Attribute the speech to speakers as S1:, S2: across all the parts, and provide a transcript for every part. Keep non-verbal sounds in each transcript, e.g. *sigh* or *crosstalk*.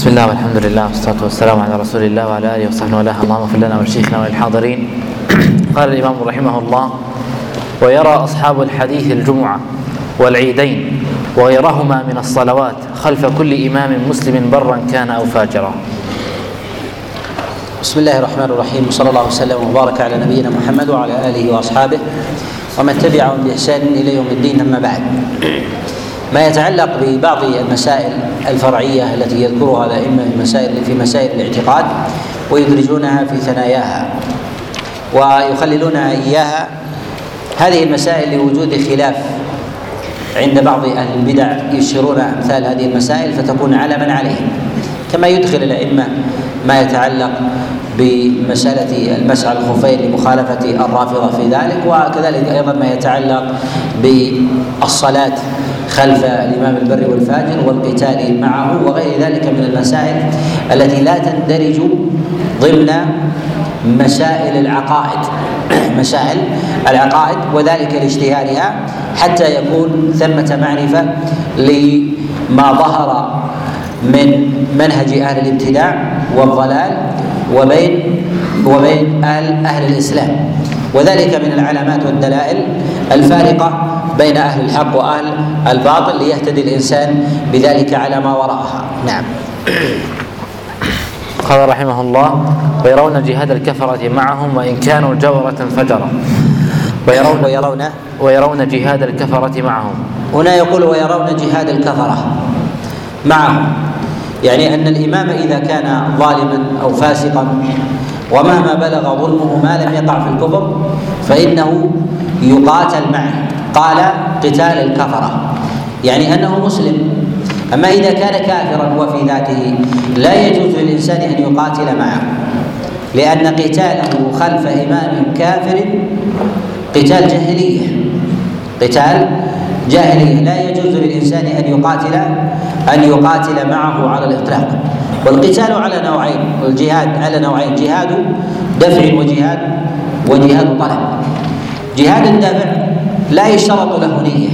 S1: بسم الله والحمد لله والصلاة والسلام على رسول الله وعلى آله وصحبه وله اللهم اغفر لنا ولشيخنا وللحاضرين *clears throat* قال الإمام رحمه الله ويرى أصحاب الحديث الجمعة والعيدين وغيرهما من الصلوات خلف كل إمام مسلم برا كان أو فاجرا.
S2: بسم الله الرحمن الرحيم. وصلى الله وسلم وبارك على نبينا محمد وعلى آله وأصحابه ومن تبعهم بإحسان إلى يوم الدين. أما بعد. ما يتعلق ببعض المسائل الفرعية التي يذكرها الائمه في مسائل في مسائل الاعتقاد ويدرجونها في ثناياها ويخللونها إياها. هذه المسائل لوجود خلاف عند بعض أهل البدع يشيرون أمثال هذه المسائل فتكون علما عليهم. كما يدخل الأئمة ما يتعلق بمسألة المسح على الخفين لمخالفة الرافضة في ذلك وكذلك أيضا ما يتعلق بالصلاة خلف الإمام البر والفاجر والقتال معه وغير ذلك من المسائل التي لا تندرج ضمن مسائل العقائد. *clears throat* مسائل العقائد وذلك لاشتهارها حتى يكون ثمة معرفة لما ظهر من منهج أهل الابتداع والضلال وبين وبين أهل أهل الإسلام. وذلك من العلامات والدلائل الفارقة بين أهل الحق وأهل الباطل ليهتدي الإنسان بذلك على ما وراءها. نعم.
S1: قال رحمه الله ويرون جهاد الكفرة معهم وإن كانوا جورة فجرا
S2: ويرون ويرون
S1: ويرون جهاد الكفرة معهم.
S2: هنا يقول ويرون جهاد الكفرة معهم. يعني أن الإمام إذا كان ظالما أو فاسقا ومهما بلغ ظلمه ما لم يقع في الكفر فإنه يقاتل معه. قال قتال الكفرة. يعني أنه مسلم. أما إذا كان كافرا وفي ذاته لا يجوز للإنسان أن يقاتل معه. لأن قتاله خلف إمام كافر قتال جاهلية. قتال جاهلية. لا يجوز للإنسان أن يقاتل أن يقاتل معه على الإطلاق. والقتال على نوعين والجهاد على نوعين جهاد دفع وجهاد وجهاد طلب. جهاد الدفع لا يشترط له نية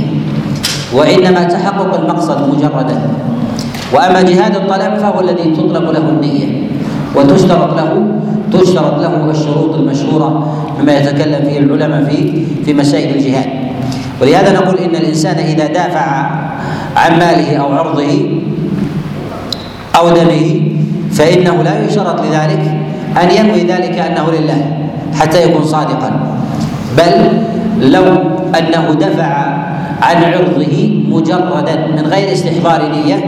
S2: وإنما تحقق المقصد مجردا. وأما جهاد الطلب فهو الذي تطلب له النية وتشترط له تشترط له الشروط المشهورة مما يتكلم فيه العلماء في في مسائل الجهاد. ولهذا نقول إن الإنسان إذا دافع عن ماله أو عرضه أو دمه فإنه لا يشترط لذلك أن ينوي ذلك أنه لله حتى يكون صادقا. بل لو أنه دفع عن عرضه مجردا من غير استحضار نية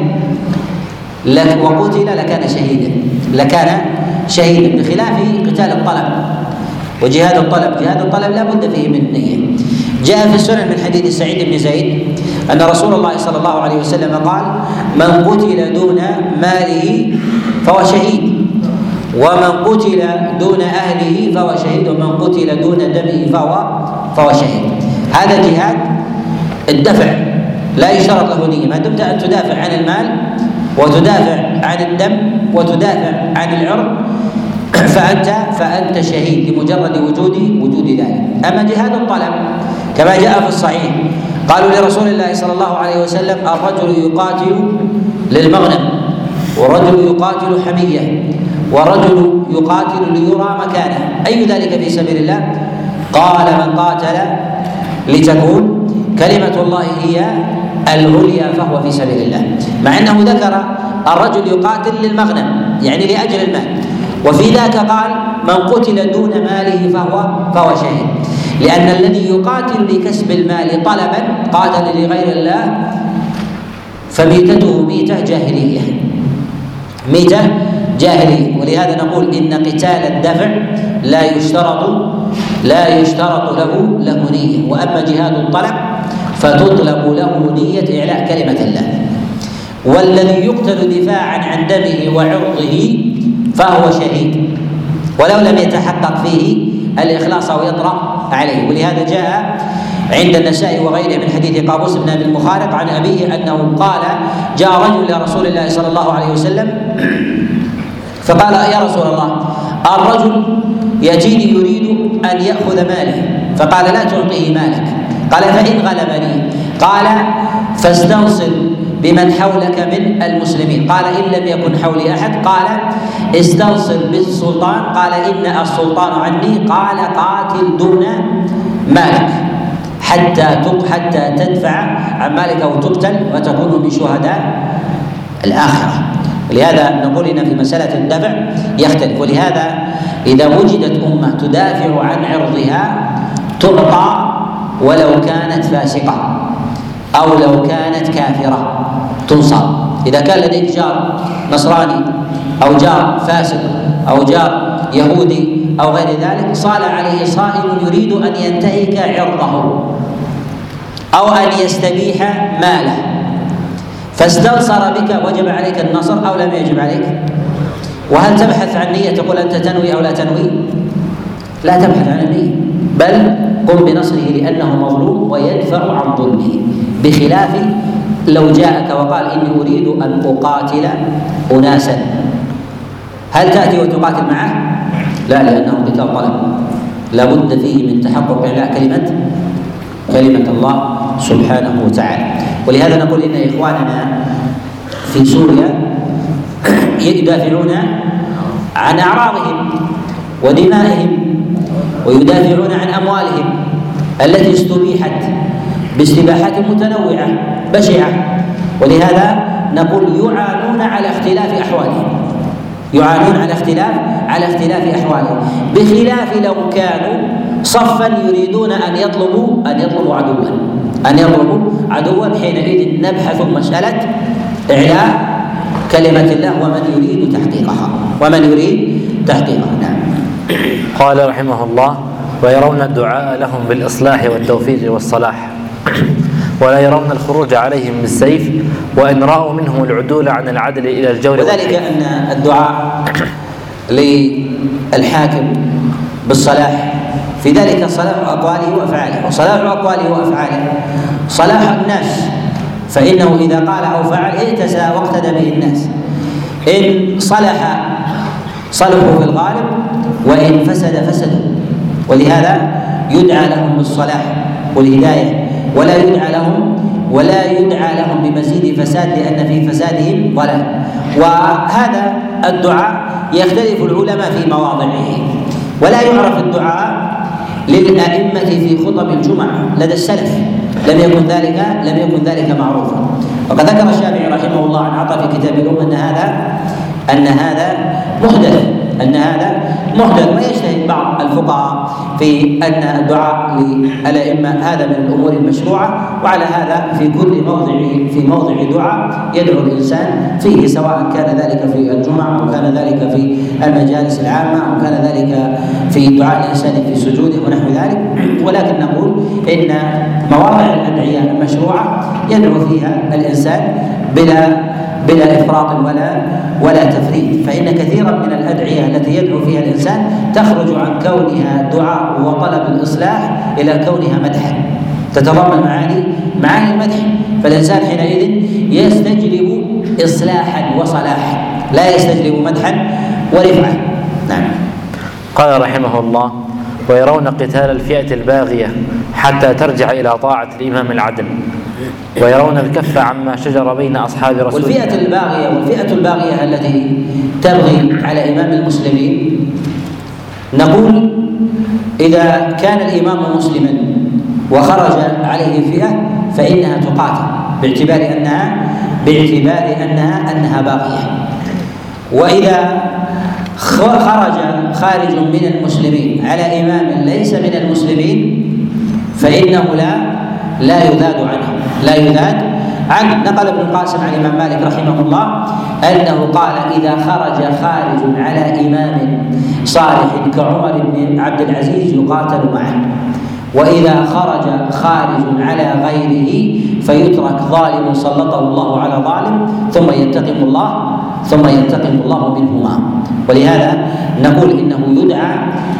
S2: وقتل لكان شهيدا. لكان شهيدا بخلاف قتال الطلب. وجهاد الطلب جهاد الطلب لا بد فيه من نية. جاء في السنن من حديث سعيد بن زيد أن رسول الله صلى الله عليه وسلم قال من قتل دون ماله فهو شهيد. ومن قتل دون أهله فهو شهيد. ومن قتل دون دمه فهو فهو شهيد. هذا جهاد الدفع. لا يشترط له نيه ما دمت أن تدافع عن المال وتدافع عن الدم وتدافع عن العرض فأنت فأنت شهيد لمجرد وجود وجود ذلك. أما جهاد الطلب كما جاء في الصحيح قالوا لرسول الله صلى الله عليه وسلم الرجل يقاتل للمغنم ورجل يقاتل حمية ورجل يقاتل ليرى مكانه. أي ذلك في سبيل الله؟ قال من قاتل لتكون كلمة الله هي العليا فهو في سبيل الله. مع أنه ذكر الرجل يقاتل للمغنم يعني لأجل المال. وفي ذاك قال من قتل دون ماله فهو فهو شهيد. لأن الذي يقاتل لكسب المال طلبا قاتل لغير الله فميتته ميتة جاهلية. ميتة جاهلية. ولهذا نقول إن قتال الدفع لا يشترط لا يشترط له له نية. وأما جهاد الطلب فتطلب له نية إعلاء كلمة الله. والذي يقتل دفاعا عن دمه وعرضه فهو شهيد. ولو لم يتحقق فيه الإخلاص أو يطرأ عليه. ولهذا جاء عند النسائي وغيره من حديث قابوس بن أبي المخارق عن أبيه أنه قال جاء رجل إلى رسول الله صلى الله عليه وسلم فقال يا رسول الله الرجل ياتيني يريد أن يأخذ مالي. فقال لا تعطيه مالك. قال فإن غلبني قال فاستنصر. بمن حولك من المسلمين. قال إن لم يكن حولي أحد قال استنصر بالسلطان. قال إن السلطان عني. قال قاتل دون مالك حتى حتى تدفع عن مالك أو تقتل وتكون من شهداء الآخرة. ولهذا نقول إن في مسألة الدفع يختلف. ولهذا إذا وجدت أمة تدافع عن عرضها تعطى ولو كانت فاسقة أو لو كانت كافرة. تنصر. إذا كان لديك جار نصراني أو جار فاسق أو جار يهودي أو غير ذلك صال عليه صائم يريد أن ينتهك عرضه أو أن يستبيح ماله. فاستنصر بك وجب عليك النصر أو لم يجب عليك؟ وهل تبحث عن نية تقول أنت تنوي أو لا تنوي؟ لا تبحث عن النية بل قم بنصره لأنه مظلوم ويدفع عن ظلمه بخلاف لو جاءك وقال إني أريد أن أقاتل أناسا هل تأتي وتقاتل معه؟ لا لأنه قتال طلب لابد فيه من تحقق إعلاء كلمة كلمة الله سبحانه وتعالى ولهذا نقول إن إخواننا في سوريا يدافعون عن أعراضهم ودمائهم ويدافعون عن أموالهم التي استبيحت باستباحات متنوعة بشعة. ولهذا نقول يعانون على اختلاف أحوالهم يعانون على اختلاف على اختلاف احوالهم بخلاف لو كانوا صفا يريدون أن يطلبوا أن يطلبوا عدوا. أن يطلبوا عدوا حينئذ نبحث مسألة إعلاء كلمة الله ومن يريد تحقيقها. ومن يريد تحقيقها. نعم.
S1: قال رحمه الله ويرون الدعاء لهم بالإصلاح والتوفيق والصلاح. ولا يرون الخروج عليهم بالسيف وإن رأوا منهم العدول عن العدل إلى الجور
S2: وذلك أن الدعاء للحاكم بالصلاح. في ذلك صلاح أقواله وأفعاله. وصلاح أقواله وأفعاله. صلاح الناس. فإنه إذا قال أو فعل ائتسى واقتدى به الناس. إن صلح صلحوا في الغالب وإن فسد فسدوا. ولهذا يدعى لهم بالصلاح والهداية. ولا يدعى لهم ولا يدعى لهم بمزيد فساد لأن في فسادهم ضلال. وهذا الدعاء يختلف العلماء في مواضعه. ولا يعرف الدعاء للأئمة في خطب الجمعة لدى السلف. لم يكن ذلك لم يكن ذلك معروفا. وقد ذكر الشافعي رحمه الله عن عطاء في كتاب الأم أن هذا أن هذا محدث أن هذا محدث ويجتهد بعض الفقهاء في أن الدعاء للأئمة هذا من الأمور المشروعة وعلى هذا في كل موضع في موضع دعاء يدعو الإنسان فيه سواء كان ذلك في الجمعة أو كان ذلك في المجالس العامة أو كان ذلك في دعاء الإنسان في سجوده ونحو ذلك. ولكن نقول إن مواضع الأدعية المشروعة يدعو فيها الإنسان بلا بلا إفراط ولا ولا تفريط. فإن كثيرا من الأدعية التي يدعو فيها الإنسان تخرج عن كونها دعاء وطلب الإصلاح إلى كونها مدحا تتضمن معاني معاني المدح. فالإنسان حينئذ يستجلب اصلاحا وصلاحا. لا يستجلب مدحا ورفعه نعم.
S1: قال رحمه الله ويرون قتال الفئة الباغية حتى ترجع إلى طاعة الإمام العدل. ويرون الكف عما شجر بين أصحاب رسول
S2: الله. والفئة الباغية والفئة الباغية التي تبغي على إمام المسلمين نقول إذا كان الإمام مسلما وخرج عليه فئة فإنها تقاتل باعتبار أنها باعتبار أنها أنها باغية. وإذا خرج خارج من المسلمين. على إمام ليس من المسلمين فإنه لا لا يذاد عنه. لا يذاد عنه. نقل ابن القاسم عن الإمام مالك رحمه الله أنه قال إذا خرج خارج على إمام صالح كعمر بن عبد العزيز يقاتل معه. وإذا خرج خارج على غيره فيترك ظالم سلطه الله على ظالم ثم ينتقم الله ثم ينتقم الله منهما. ولهذا نقول إنه يدعى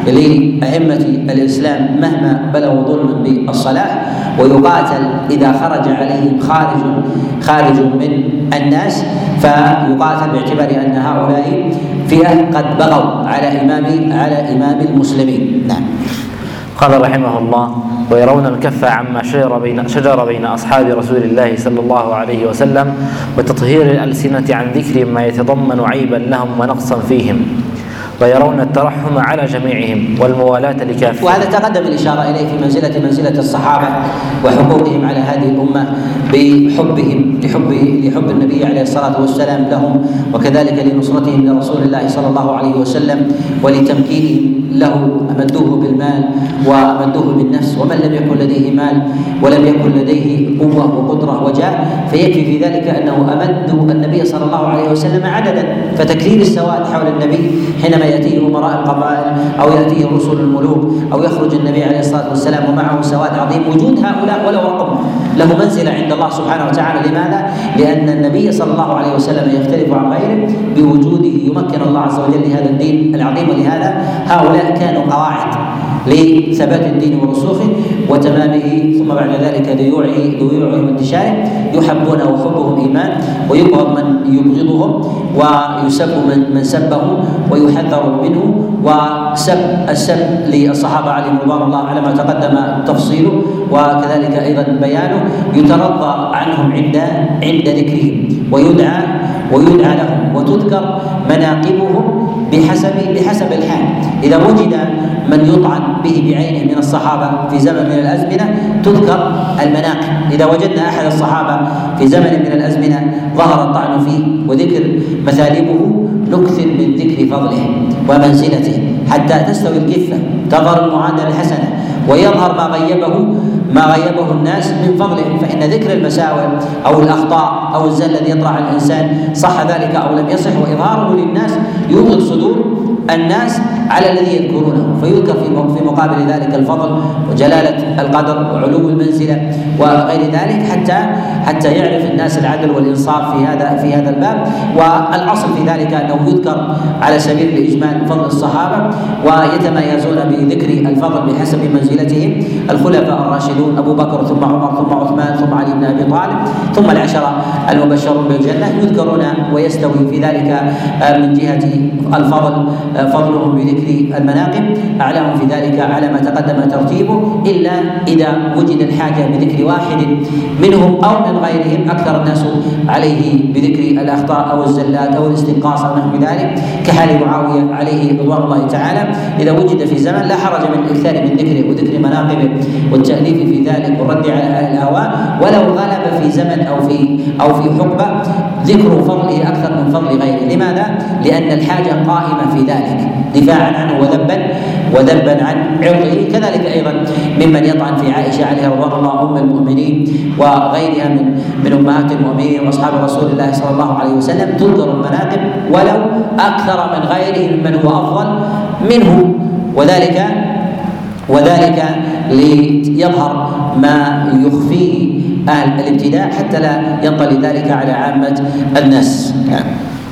S2: لأئمة الإسلام مهما بلغوا ظلما بالصلاه ويقاتل إذا خرج عليهم خارج خارج من الناس فيقاتل باعتبار أن هؤلاء فئه قد بغوا على إمام على إمام المسلمين. نعم.
S1: قال رحمه الله ويرون الكف عما شجر بين شجر بين أصحاب رسول الله صلى الله عليه وسلم وتطهير الألسنة عن ذكر ما يتضمن عيبا لهم ونقصا فيهم ويرون الترحم على جميعهم والموالاة لكافة
S2: وهذا تقدم الإشارة إليه في منزلة منزلة الصحابة وحقوقهم على هذه الأمة بحبهم لحب لحب النبي عليه الصلاة والسلام لهم وكذلك لنصرتهم لرسول الله صلى الله عليه وسلم ولتمكينهم له أمدوه بالمال وأمدوه بالنفس ومن لم يكن لديه مال ولم يكن لديه قوة وقدرة وجاه فيكفي في ذلك أنه أمدوا النبي صلى الله عليه وسلم عددا. فتكرير السواد حول النبي حينما يأتيه أمراء القبائل أو يأتيه رسل الملوك أو يخرج النبي عليه الصلاة والسلام ومعه سواد عظيم وجود هؤلاء ولو رقم. له منزلة عند الله سبحانه وتعالى. لماذا؟ لأن النبي صلى الله عليه وسلم يختلف عن غيره بوجوده. يمكن الله عز وجل لهذا الدين العظيم. ولهذا هؤلاء كانوا قواعد لثبات الدين ورسوخه وتمامه ثم بعد ذلك ذيوعه ذيوعه وانتشاره يحبون وحبهم إيمان ويبغض من يبغضهم ويسب من من سبهم ويحذر منه وسب السب للصحابة عليهم رضوان الله على ما تقدم تفصيله وكذلك أيضا بيانه يترضى عنهم عند عند ذكرهم ويدعى ويدعى لهم وتذكر مناقبهم بحسب بحسب الحال. إذا وجد من يطعن به بعينه من الصحابة في زمن من الأزمنة تذكر المناقب. إذا وجدنا أحد الصحابة في زمن من الأزمنة ظهر الطعن فيه وذكر مثالبه نكثر من ذكر فضله ومنزلته حتى تستوي الكفة. تظهر المعادلة الحسنة. ويظهر ما غيبه ما غيبه الناس من فضله. فإن ذكر المساوئ أو الأخطاء أو الزل الذي يطرح الإنسان صح ذلك أو لم يصح وإظهاره للناس يوقظ صدور. الناس على الذي يذكرونه. فيذكر في في مقابل ذلك الفضل وجلالة القدر وعلو المنزلة وغير ذلك حتى حتى يعرف الناس العدل والإنصاف في هذا في هذا الباب. والأصل في ذلك أنه يذكر على سبيل الإجمال فضل الصحابة ويتميزون بذكر الفضل بحسب منزلتهم. الخلفاء الراشدون أبو بكر ثم عمر ثم عثمان ثم علي بن أبي طالب ثم العشرة المبشرون بالجنة يذكرون ويستوي في ذلك من جهة الفضل فضلهم بذكر المناقب أعلاهم في ذلك على ما تقدم ترتيبه إلا إذا وجد الحاجة بذكر واحد منهم أو من غيرهم أكثر الناس عليه بذكر الأخطاء أو الزلات أو الاستنقاص أو نحو ذلك كحال معاوية عليه رضوان الله تعالى. إذا وجد في زمن لا حرج من الإكثار من ذكره وذكر مناقبه والتأليف في ذلك والرد على أهل الاهواء ولو غلب في زمن أو في أو في حقبة ذكر فضله أكثر من فضل غيره. لماذا؟ لأن الحاجة قائمة في ذلك. دفاعا عنه وذبا وذبا عن عرضه. كذلك أيضا ممن يطعن في عائشة عليها رضوان الله أم المؤمنين وغيرها من من أمهات المؤمنين وأصحاب رسول الله صلى الله عليه وسلم. تذكر المناقب ولو أكثر من غيره ممن هو أفضل منه. وذلك وذلك ليظهر ما يخفيه أهل الابتداء حتى لا ينطلي ذلك على عامة الناس.
S1: نعم.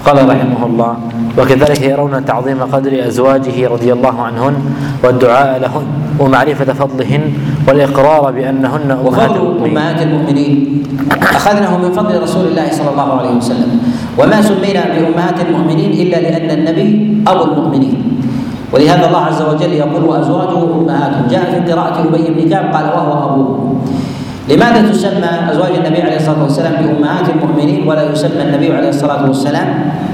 S1: قال رحمه الله وكذلك يرون تعظيم قدر أزواجه رضي الله عنهن والدعاء لهن ومعرفة فضلهن والإقرار بأنهن
S2: أمهات المؤمنين, أمهات المؤمنين. أخذناه من فضل رسول الله صلى الله عليه وسلم. وما سمينا بأمهات المؤمنين إلا لأن النبي أبو المؤمنين. ولهذا الله عز وجل يقول وأزواجه أمهات. جاء في قراءة أبي بن كعب قال وهو أبوه. لماذا تسمى أزواج النبي عليه الصلاة والسلام بأمهات المؤمنين ولا يسمى النبي عليه الصلاة والسلام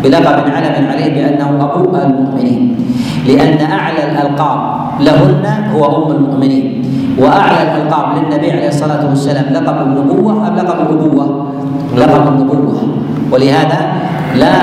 S2: بلقب علم عليه بأنه أبو المؤمنين لأن أعلى الألقاب لهن هو أم المؤمنين وأعلى الألقاب للنبي عليه الصلاة والسلام لقب النبوة أم لقب الابوه؟ لقب النبوة ولهذا لا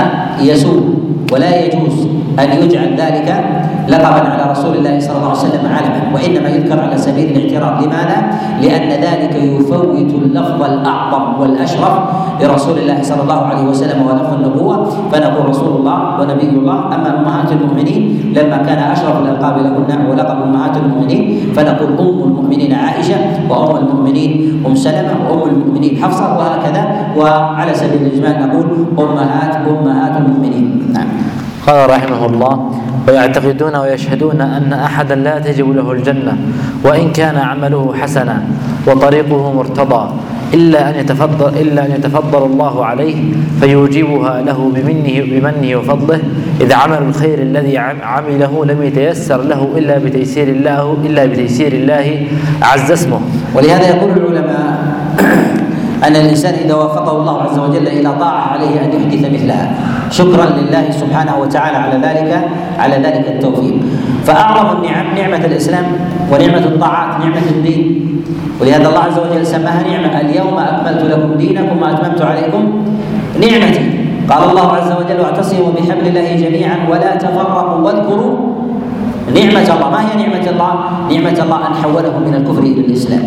S2: يسوء ولا يجوز أن يجعل ذلك لقبا على رسول الله صلى الله عليه وسلم علما وإنما يذكر على سبيل الاعتراض لماذا؟ لأن ذلك يفوت اللفظ الأعظم والأشرف لرسول الله صلى الله عليه وسلم ولفظ النبوة. فنقول رسول الله ونبي الله أما أمهات المؤمنين لما كان أشرف الألقاب لهن ولقب أمهات المؤمنين فنقول أم المؤمنين عائشة وأم المؤمنين أم سلمة وأم المؤمنين حفصة وهكذا. وعلى سبيل الاجمال نقول امهات أمهات المؤمنين. نعم.
S1: قال رحمه الله ويعتقدون ويشهدون أن أحدا لا تجب له الجنة وإن كان عمله حسنا وطريقه مرتضى إلا أن يتفضل إلا أن يتفضل الله عليه فيوجبها له بمنه بمنه وفضله. إذا عمل الخير الذي عمله لم يتيسر له إلا بتيسير الله إلا بتيسير الله عز اسمه.
S2: ولهذا يقول العلماء أن الإنسان إذا وفقه الله عز وجل إلى طاعة عليه أن يحدث مثلها. شكرا لله سبحانه وتعالى على ذلك على ذلك التوفيق. فأعظم النعم نعمة الإسلام ونعمة الطاعات نعمة الدين. ولهذا الله عز وجل سماها نعمة. اليوم أكملت لكم دينكم وأتممت عليكم نعمتي. قال الله عز وجل واعتصموا بحبل الله جميعا ولا تفرقوا واذكروا نعمة الله. ما هي نعمة الله؟ نعمة الله أن حوله من الكفر إلى الإسلام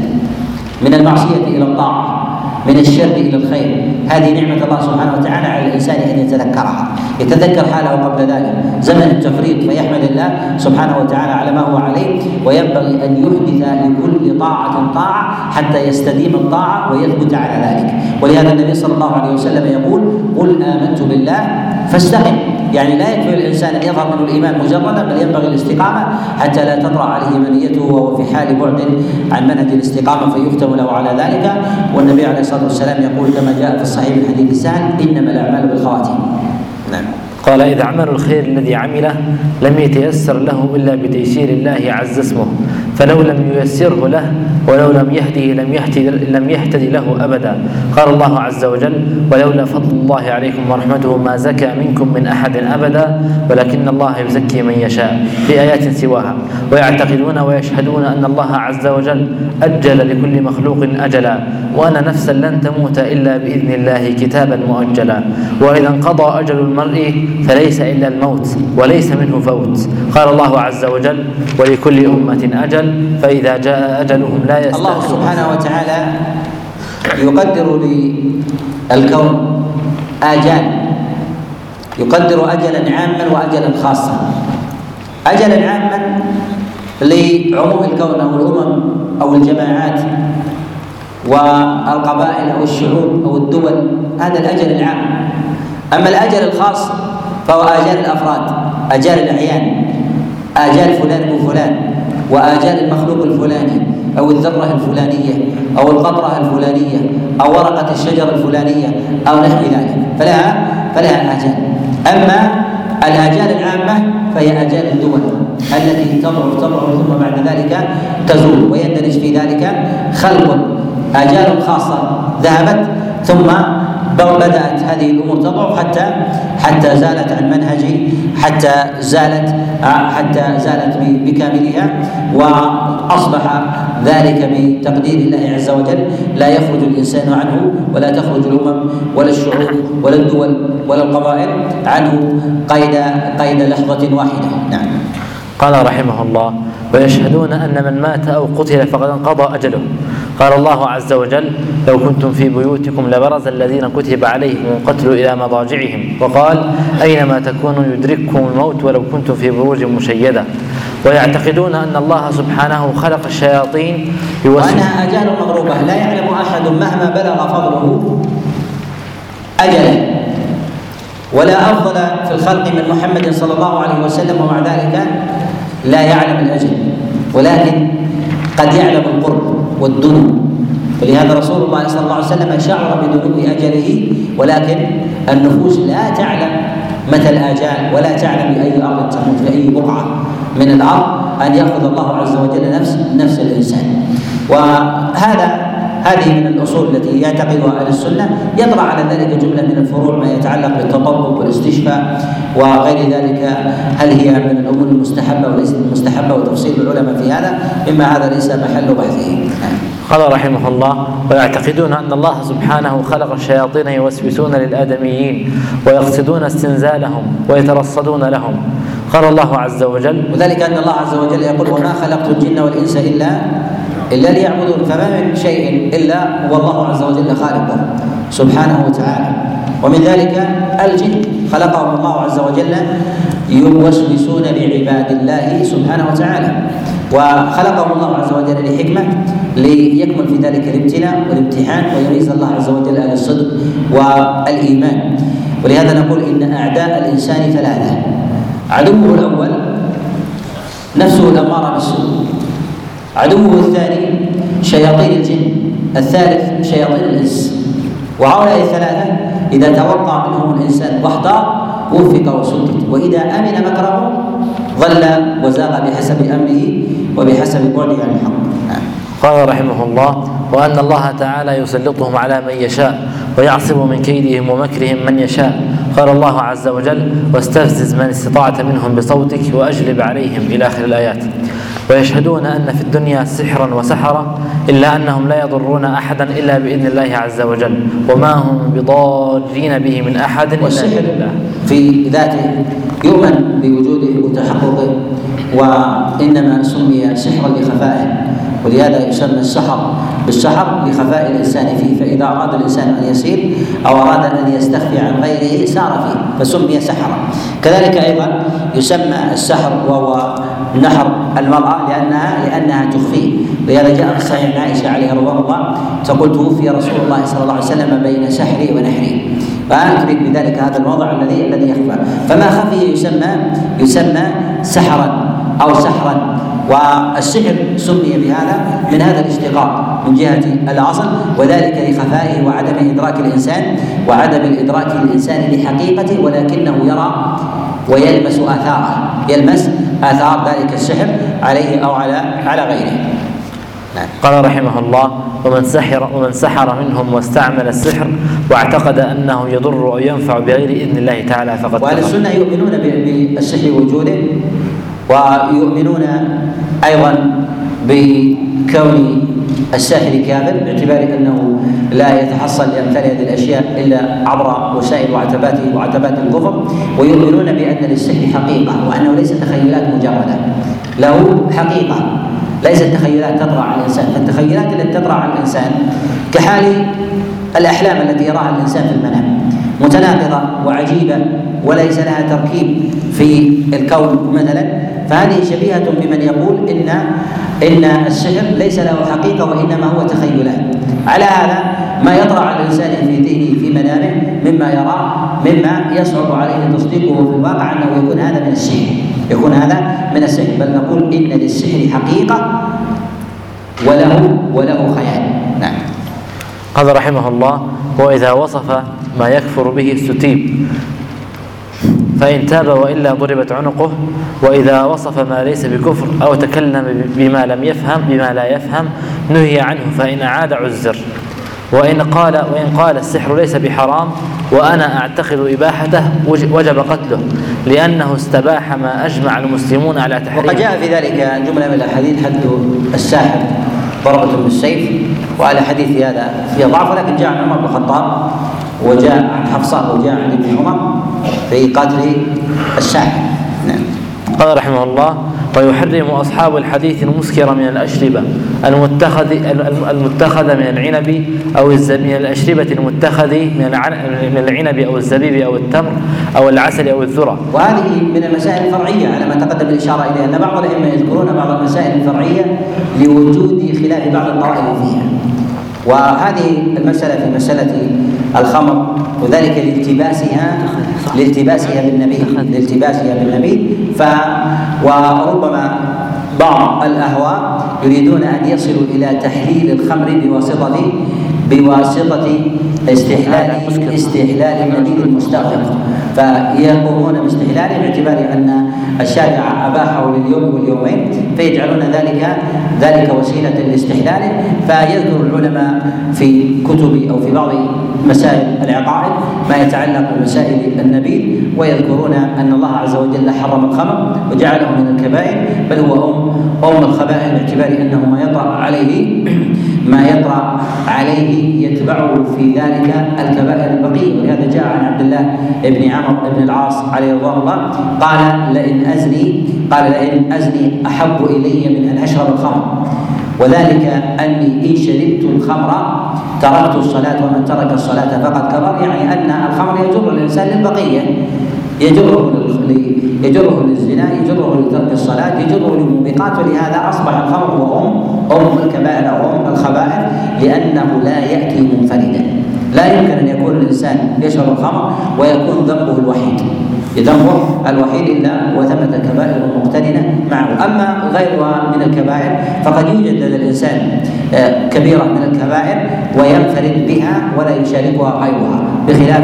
S2: من المعصية إلى الطاعة. من الشر إلى الخير. هذه نعمة الله سبحانه وتعالى على الإنسان أن يتذكرها. يتذكر حاله قبل ذلك. زمن التفريط فيحمد الله سبحانه وتعالى على ما هو عليه وينبغي أن يحدث لكل طاعة طاعة حتى يستديم الطاعة ويثبت على ذلك. ولهذا النبي صلى الله عليه وسلم يقول قل آمنت بالله فاستقم يعني لا يكفي الإنسان أن يظهر منه الإيمان مجردا بل ينبغي الاستقامة حتى لا تطرأ عليه منيته وهو في حال بعد عن منهج الاستقامة فيختم له على ذلك. والنبي عليه الصلاة والسلام يقول كما جاء في الصحيح من حديث سهل إنما الأعمال بالخواتيم.
S1: نعم. قال إذا عمل الخير الذي عمله لم يتيسر له إلا بتيسير الله عز اسمه فلو لم ييسره له ولو لم يهده لم يهتدي لم يهتدي له أبدا. قال الله عز وجل ولولا فضل الله عليكم ورحمته ما زكى منكم من أحد أبدا ولكن الله يزكي من يشاء. في ايات سواها. ويعتقدون ويشهدون أن الله عز وجل أجل لكل مخلوق أجلا وأن نفسا لن تموت إلا بإذن الله كتابا مؤجلا. وإذا انقضى أجل المرء فليس إلا الموت وليس منه فوت. قال الله عز وجل ولكل أجل أجل فإذا جاء أجلهم لا يستأخرون
S2: الله سبحانه وتعالى يقدر للكون آجال يقدر أجلا عاما وأجلا خاصا. أجلا عاما لعموم الكون أو الأمم أو الجماعات والقبائل أو الشعوب أو الدول. هذا الأجل العام. أما الأجل الخاص فهو آجال الأفراد آجال الأعيان آجال فلان وفلان وآجال المخلوق الفلاني أو الذرة الفلانية أو القطرة الفلانية أو ورقة الشجرة الفلانية أو نحو ذلك. فلها فلها آجال أما الآجال العامة فهي آجال الدول التي تضعف تضعف ثم بعد ذلك تزول ويندرج في ذلك خلق. آجال خاصة ذهبت ثم بدات هذه الأمور تضعف حتى حتى زالت عن منهج حتى زالت حتى زالت بكاملها وأصبح ذلك بتقدير الله عز وجل. لا يخرج الإنسان عنه ولا تخرج الأمم ولا الشعوب ولا الدول ولا القبائل عنه قيد قيد لحظة واحدة. نعم.
S1: قال رحمه الله ويشهدون أن من مات أو قتل فقد انقضى أجله. قال الله عز وجل لو كنتم في بيوتكم لبرز الذين كتب عليهم القتل إلى مضاجعهم وقال اينما تكونوا يدرككم الموت ولو كنتم في بروج مشيدة؟ ويعتقدون أن الله سبحانه خلق الشياطين
S2: وانها اجال مضروبه لا يعلم أحد مهما بلغ فضله. أجلا. ولا أفضل في الخلق من محمد صلى الله عليه وسلم ومع ذلك لا يعلم الأجل ولكن قد يعلم القرب. والدنو ولهذا رسول الله صلى الله عليه وسلم شعر بدنو أجله ولكن النفوس لا تعلم متى الآجال ولا تعلم بأي أرض تموت في اي بقعة من الأرض أن يأخذ الله عز وجل نفس نفس الإنسان. وهذا هذه من الأصول التي يعتقدها أهل السنة. يطرأ على ذلك جملة من الفروع ما يتعلق بالتطبق والاستشفاء وغير ذلك. هل هي من الأمور المستحبة وليست المستحبة وتفصيل العلماء في هذا؟ مما هذا ليس محل بحثه.
S1: قال رحمه الله ويعتقدون أن الله سبحانه خلق الشياطين يوسوسون للآدميين ويقصدون استنزالهم ويترصدون لهم. قال الله عز وجل
S2: وذلك أن الله عز وجل يقول وما خلقت الجن والإنس إلا الا ليعبدون فما من شيء إلا هو الله عز وجل خالقه سبحانه وتعالى. ومن ذلك الجن خلقهم الله عز وجل يوسوسون لعباد الله سبحانه وتعالى. وخلقهم الله عز وجل لحكمة ليكمل في ذلك الابتلاء والامتحان ويميز الله عز وجل أهل الصدق والإيمان. ولهذا نقول إن أعداء الإنسان ثلاثة عدوه الأول نفسه الأمارة بالسوء. عدوه الثاني شياطين الجن الثالث شياطين الإنس. وهؤلاء الثلاثة إذا توقع منهم الإنسان واحتار وفق وسدد وإذا أمن مكره ضل وزاغ بحسب أمره وبحسب بعده عن الحق. نعم.
S1: قال رحمه الله وأن الله تعالى يسلطهم على من يشاء ويعصم من كيدهم ومكرهم من يشاء. قال الله عز وجل واستفزز من استطعت منهم بصوتك وأجلب عليهم إلى آخر الآيات. ويشهدون أن في الدنيا سحرا وسحرا إلا أنهم لا يضرون أحدا إلا بإذن الله عز وجل. وما هم بضارين به من أحد إلا
S2: والسحر
S1: باذن الله.
S2: في ذاته يؤمن بوجوده وتحققه وإنما سمي سحرا لخفائه. ولهذا يسمى السحر بالسحر لخفاء الإنسان فيه. فإذا أراد الإنسان أن يسير أو أراد أن يستخفي عن غيره سار فيه فسمي سحرا. كذلك أيضا يسمى السحر وهو نحر المرأة لانها لأنها تخفيه لهذا جاء في صحيح عائشة عليه رضوان الله تقول توفي رسول الله صلى الله عليه وسلم بين سحري ونحري. فأدرك بذلك هذا الوضع الذي الذي يخفى. فما خفي يسمى يسمى سحرا أو سحرا. والسحر سمي بهذا من هذا الاشتقاق من جهة الأصل وذلك لخفائه وعدم إدراك الإنسان وعدم الإدراك للإنسان لحقيقته ولكنه يرى ويلمس آثاره. يلمس آثار ذلك السحر عليه أو على على غيره.
S1: نعم. قال رحمه الله ومن سحر ومن سحر منهم واستعمل السحر واعتقد أنه يضر أو ينفع بغير إذن الله تعالى فقد
S2: وأهل السنة يؤمنون بالسحر وجوده ويؤمنون أيضا بكون الساحر كافر باعتبار أنه لا يتحصل لأمثال هذه الأشياء إلا عبر وسائل وعتبات وعتبات الكفر ويؤمنون بأن للسحر حقيقة وأنه ليس تخيلات مجردة. له حقيقة. ليست تخيلات تطرا على الإنسان. فالتخيلات التي تطرا على الإنسان كحال الأحلام التي يراها الإنسان في المنام. متناقضة وعجيبة وليس لها تركيب في الكون مثلا. فهذه شبيهة بمن يقول إن إن السحر ليس له حقيقة وإنما هو تخيلات على هذا ما يطرأ على الإنسان في ذهنه في منامه مما يراه مما يصعب عليه تصديقه في الواقع أنه يكون هذا من السحر. يكون هذا من السحر. بل نقول إن للسحر حقيقة وله وله خيال. نعم.
S1: قال رحمه الله وإذا وصف ما يكفر به استتيب فإن تاب وإلا ضربت عنقه وإذا وصف ما ليس بكفر أو تكلم بما لم يفهم بما لا يفهم نهي عنه فإن أعاد عزر. وإن قال وإن قال السحر ليس بحرام وأنا أعتقد إباحته وجب قتله لأنه استباح ما أجمع المسلمون على تحريمه.
S2: وقد جاء في ذلك جملة من الأحاديث حد الساحر ضربة بالسيف وعلى حديث هذا فيه ضعف ولكن جاء عن عمر بن الخطاب وجاء عن حفصة وجاء عن ابن عمر في قتل الساحر نعم.
S1: قال رحمه الله ويحرم أصحاب الحديث المسكر من الأشربة المتخذ المتخذ من العنب أو من الأشربة المتخذ من العنب أو الزبيب أو التمر أو العسل أو الذرة.
S2: وهذه من المسائل الفرعية. على ما تقدم الإشارة إليه أن بعض الأئمة يذكرون بعض المسائل الفرعية لوجود خلاف بعض الطوائف فيها وهذه المسألة في مسألة الخمر وذلك لالتباسها لالتباسها بالنبي لالتباسها بالنبي. ف وربما بعض الأهواء يريدون أن يصلوا إلى تحليل الخمر بواسطه بواسطة استحلال استحلال النبيذ المستغرق فيقومون باستحلاله باعتبار أن الشارع أباحه لليوم واليومين فيجعلون ذلك ذلك وسيلة لاستحلاله. فيذكر العلماء في كتب أو في بعض مسائل العقائد ما يتعلق بمسائل النبيذ ويذكرون أن الله عز وجل حرم الخمر وجعله من الكبائر بل هو ام أم الخبائث باعتبار أنه ما يطرأ عليه ما يطرأ عليه يتبعه في ذلك الكبائر البقية. ولهذا جاء عن عبد الله بن عمرو بن العاص عليه رضوان الله قال لئن ازني قال لئن ازني أحب إلي من أن أشرب الخمر. وذلك أني إن شربت الخمر تركت الصلاة ومن ترك الصلاة فقد كفر. يعني أن الخمر يجر الانسان للبقية يجره يجره للزنا يجره لترك الصلاة يجره للموبقات. ولهذا أصبح الخمر هو أم أم الكبائر أو أم الخبائث لأنه لا يأتي منفردا. لا يمكن أن يكون الإنسان يشرب الخمر ويكون ذنبه الوحيد. ذنبه الوحيد إلا وثمة كبائر مقترنة معه. أما غيرها من الكبائر فقد يوجد لدى الإنسان آه، كبيرة من الكبائر وينفرد بها ولا يشاركها غيرها بخلاف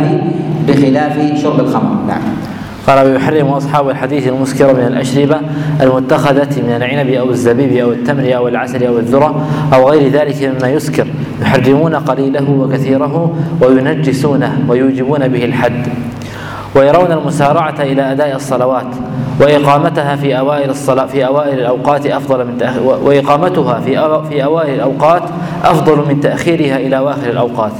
S2: بخلاف شرب الخمر. نعم.
S1: قال ويحرم أصحاب الحديث المسكر من الأشربة المتخذة من العنب أو الزبيب أو التمر أو العسل أو الذرة أو غير ذلك مما يسكر يحرمون قليله وكثيره وينجسونه ويوجبون به الحد. ويرون المسارعة إلى أداء الصلوات وإقامتها في أوائل الصلاة في أوائل الأوقات أفضل من تأخ... وإقامتها في في أوائل الأوقات أفضل من تأخيرها إلى أواخر الأوقات.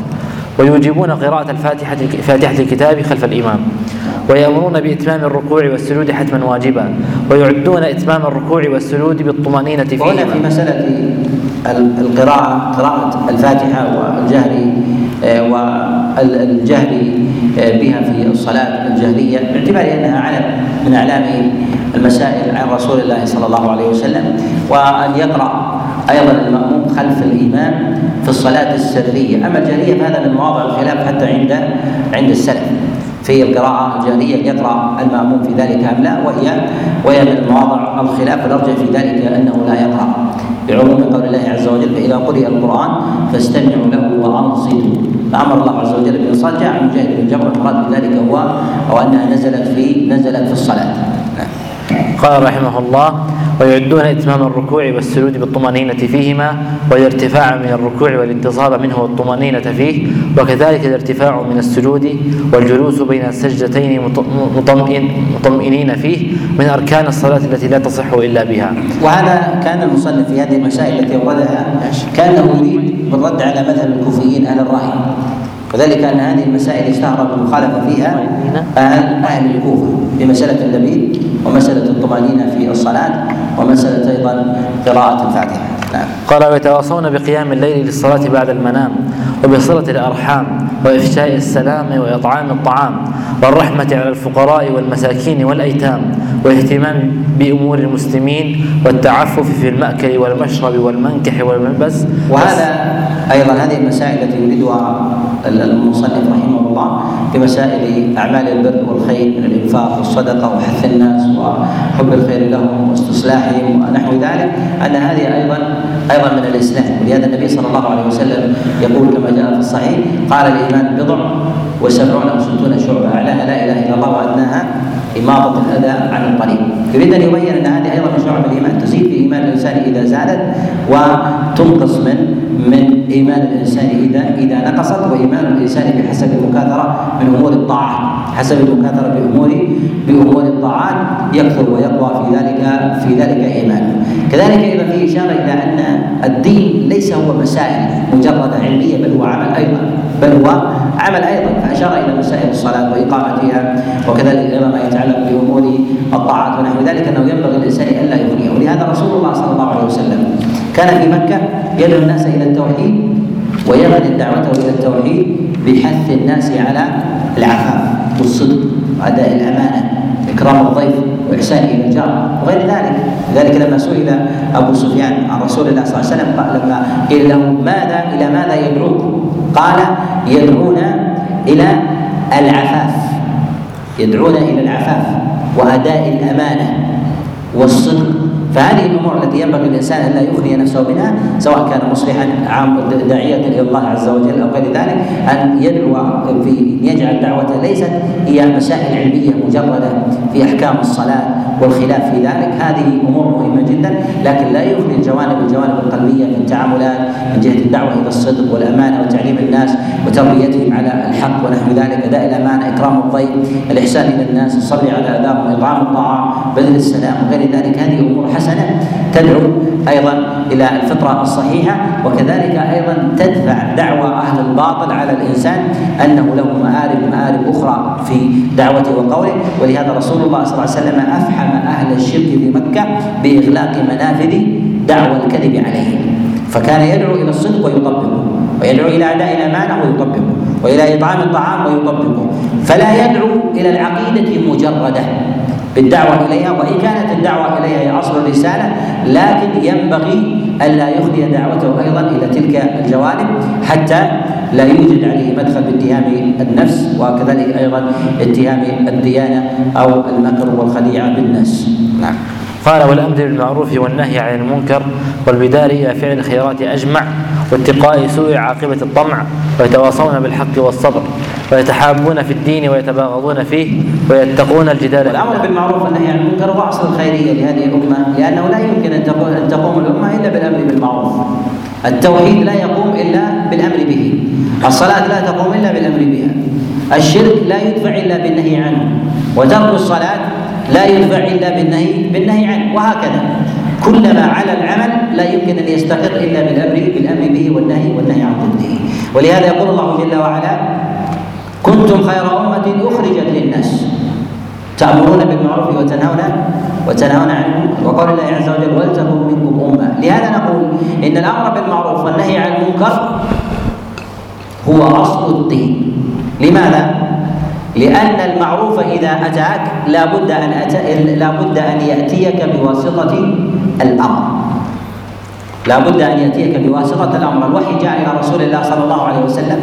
S1: ويوجبون قراءة الفاتحة فاتحة الكتاب خلف الإمام. ويأمرون بإتمام الركوع والسجود حتما واجبا. ويعدون إتمام الركوع والسجود بالطمأنينة فيه
S2: وهنا في مسألة القراءة قراءة الفاتحة والجهر آه، والجهر بها في الصلاة الجهرية باعتبار أنها علم من أعلام المسائل عن رسول الله صلى الله عليه وسلم وأن يقرأ أيضا المأموم خلف الإمام في الصلاة السرية. أما الجهرية فهذا من مواضع الخلاف حتى عند عند السلف في القراءة الجهرية يقرأ المأموم في ذلك أم لا وهي وهي من مواضع الخلاف. والأرجح في ذلك أنه لا يقرأ. بعموم قول الله عز وجل فإذا قرئ القرآن فاستمعوا له وأنصتوا. فأمر الله عز وجل بالإنصات جاء عن مجاهد بن جبر المراد بذلك هو أو أنها نزلت في نزلت في الصلاة.
S1: قال رحمه الله ويعدون إتمام الركوع والسجود بالطمأنينة فيهما والارتفاع من الركوع والانتصاب منه والطمأنينة فيه وكذلك الارتفاع من السجود والجلوس بين السجدتين مطمئنين فيه من أركان الصلاة التي لا تصح إلا بها.
S2: وهذا كان المصنف في هذه المسائل التي أوردها كأنه يريد بالرد على مذهب الكوفيين أهل الرأي. وذلك أن هذه المسائل اشتهر بالمخالفه فيها أهل أهل الكوفة في مساله اللبيب ومسألة الطمأنينة في الصلاة ومسألة أيضا قراءة الفاتحة
S1: نعم. قال ويتواصون بقيام الليل للصلاة بعد المنام وبصلة الأرحام وإفشاء السلام وإطعام الطعام والرحمة على الفقراء والمساكين والأيتام والاهتمام بأمور المسلمين والتعفف في المأكل والمشرب والمنكح والملبس
S2: وهذا أيضا هذه المسائل التي يريدها المصنف رحمه الله في مسائل أعمال البر والخير من الإنفاق والصدقة وحث الناس وحب الخير لهم واستصلاحهم ونحو ذلك أن هذه أيضا أيضا من الاسلام ولهذا النبي صلى الله عليه وسلم يقول كما جاء في الصحيح قال الإيمان بضع وسبعون أو ستون شعبة اعلاها لا إله إلا الله وأدناها إماطة الأذى عن الطريق يريد أن يبين أن هذه أيضا من شعب الإيمان. تزيد في إيمان الإنسان إذا زادت وتنقص من من إيمان الإنسان إذا إذا نقصت وإيمان الإنسان بحسب المكاثرة من أمور الطاعات حسب المكاثرة بأمور بأمور الطاعات يكثر ويقوى في ذلك في ذلك إيمانه كذلك أيضا في إشارة إلى أن الدين ليس هو مسائل مجرد علمية بل هو عمل أيضا. بل هو عمل أيضا فأشار إلى مسائل الصلاة وإقامتها وكذلك أيضا ما يتعلق بأمور الطاعات ونحو ذلك أنه ينبغي الإنسان ألا يغنيه. ولهذا رسول الله صلى الله عليه وسلم كان في مكة يدعو الناس إلى التوحيد ويغني دعوته إلى التوحيد بحث الناس على العفاف والصدق وأداء الأمانة إكرام الضيف وإحسان إلى الجار وغير ذلك. لذلك لما سئل أبو سفيان عن رسول الله صلى الله عليه وسلم قال لما قيل له ماذا إلى ماذا يدعوك؟ قال يدعون إلى العفاف. يدعون إلى العفاف وأداء الأمانة والصدق. فهذه الأمور التي ينبغي الإنسان أن لا يخلي نفسه منها سواء كان مصلحا عام داعية إلى الله عز وجل أو غير ذلك أن يدعو في يجعل دعوته ليست هي مسائل علمية مجردة في أحكام الصلاة والخلاف في ذلك. هذه أمور مهمة جدا لكن لا يخلي الجوانب الجوانب القلبية من التعاملات من جهة الدعوة إلى الصدق والأمانة وتعليم الناس وتربيتهم على الحق ونحو ذلك اداء الامانه إكرام الضيف الإحسان إلى الناس الصبر على اذاهم اطعام الطعام بذل السلام وغير ذلك. هذه أمور حسنة تدعو أيضا إلى الفطرة الصحيحة وكذلك أيضا تدفع دعوى أهل الباطل على الإنسان أنه له مآرب مآرب أخرى في دعوته وقوله. ولهذا رسول الله صلى الله عليه وسلم أفحم أهل الشرك في مكة بإغلاق منافذ دعوى الكذب عليهم. فكان يدعو إلى الصدق ويطبقه ويدعو إلى أداء الأمانة ويطبقه وإلى إطعام الطعام ويطبقه. فلا يدعو إلى العقيدة مجرده بالدعوة إليها وإن كانت الدعوة إليها هي أصل الرسالة لكن ينبغي ألا يخلي دعوته أيضا إلى تلك الجوانب حتى لا يوجد عليه مدخل باتهام النفس وكذلك أيضا اتهام الديانة أو المكر والخديعة بالناس. نعم.
S1: قال والأمر بالمعروف والنهي عن المنكر والبدار إلى فعل الخيرات أجمع واتقاء سوء عاقبة الطمع ويتواصون بالحق والصبر ويتحابون في الدين ويتباغضون فيه ويتقون الجدال
S2: الامر بالمعروف والنهي عن المنكر هو اصل الخيرية لهذه الأمة لأنه لا يمكن أن تقوم الأمة إلا بالأمر بالمعروف. التوحيد لا يقوم إلا بالأمر به. الصلاة لا تقوم إلا بالأمر بها. الشرك لا يدفع إلا بالنهي عنه. وترك الصلاة لا يدفع إلا بالنهي بالنهي عنه. وهكذا. كلما على العمل لا يمكن أن يستقر إلا بالأمر بالأمر به والنهي والنهي عن ضده. ولهذا يقول الله جل وعلا كنتم خير أمة أخرجت للناس. تأمرون بالمعروف وتنهون وتنهون عن المنكر. وقال الله عز وجل ولتكن منكم أمة. لهذا نقول إن الأمر بالمعروف والنهي عن المنكر هو أصل الدين. لماذا؟ لأن المعروف إذا أتاك لا بد أن أتى لا بد أن يأتيك بواسطة الأمر. لا بد أن يأتيك بواسطة الأمر. الوحي جاء إلى رسول الله صلى الله عليه وسلم.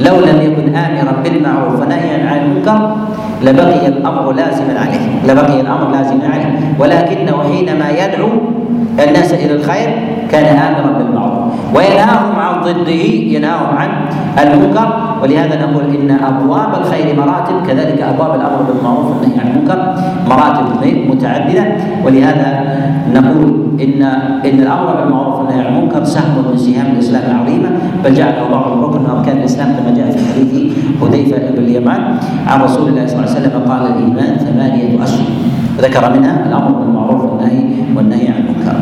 S2: لو لم يكن آمرا بالمعروف ونهيا عن المنكر لبقي الأمر لازما عليه. لبقي الأمر لازما عليه. ولكنه حينما يدعو الناس إلى الخير كان آمرا بالمعروف. وينهاهم عن ضده ينهاهم عن المنكر. ولهذا نقول إن أبواب الخير مراتب كذلك أبواب الأمر بالمعروف والنهي عن المنكر مراتب متعددة. ولهذا نقول إن إن الأمر بالمعروف والنهي عن المنكر سهم من سهام الإسلام العظيمه بل جعله بعض الركن من أركان الإسلام كما جاء في حديث حذيفة بن اليمان عن رسول الله صلى الله عليه وسلم قال الإيمان ثمانية أشهر. ذكر منها الأمر بالمعروف والنهي والنهي عن المنكر.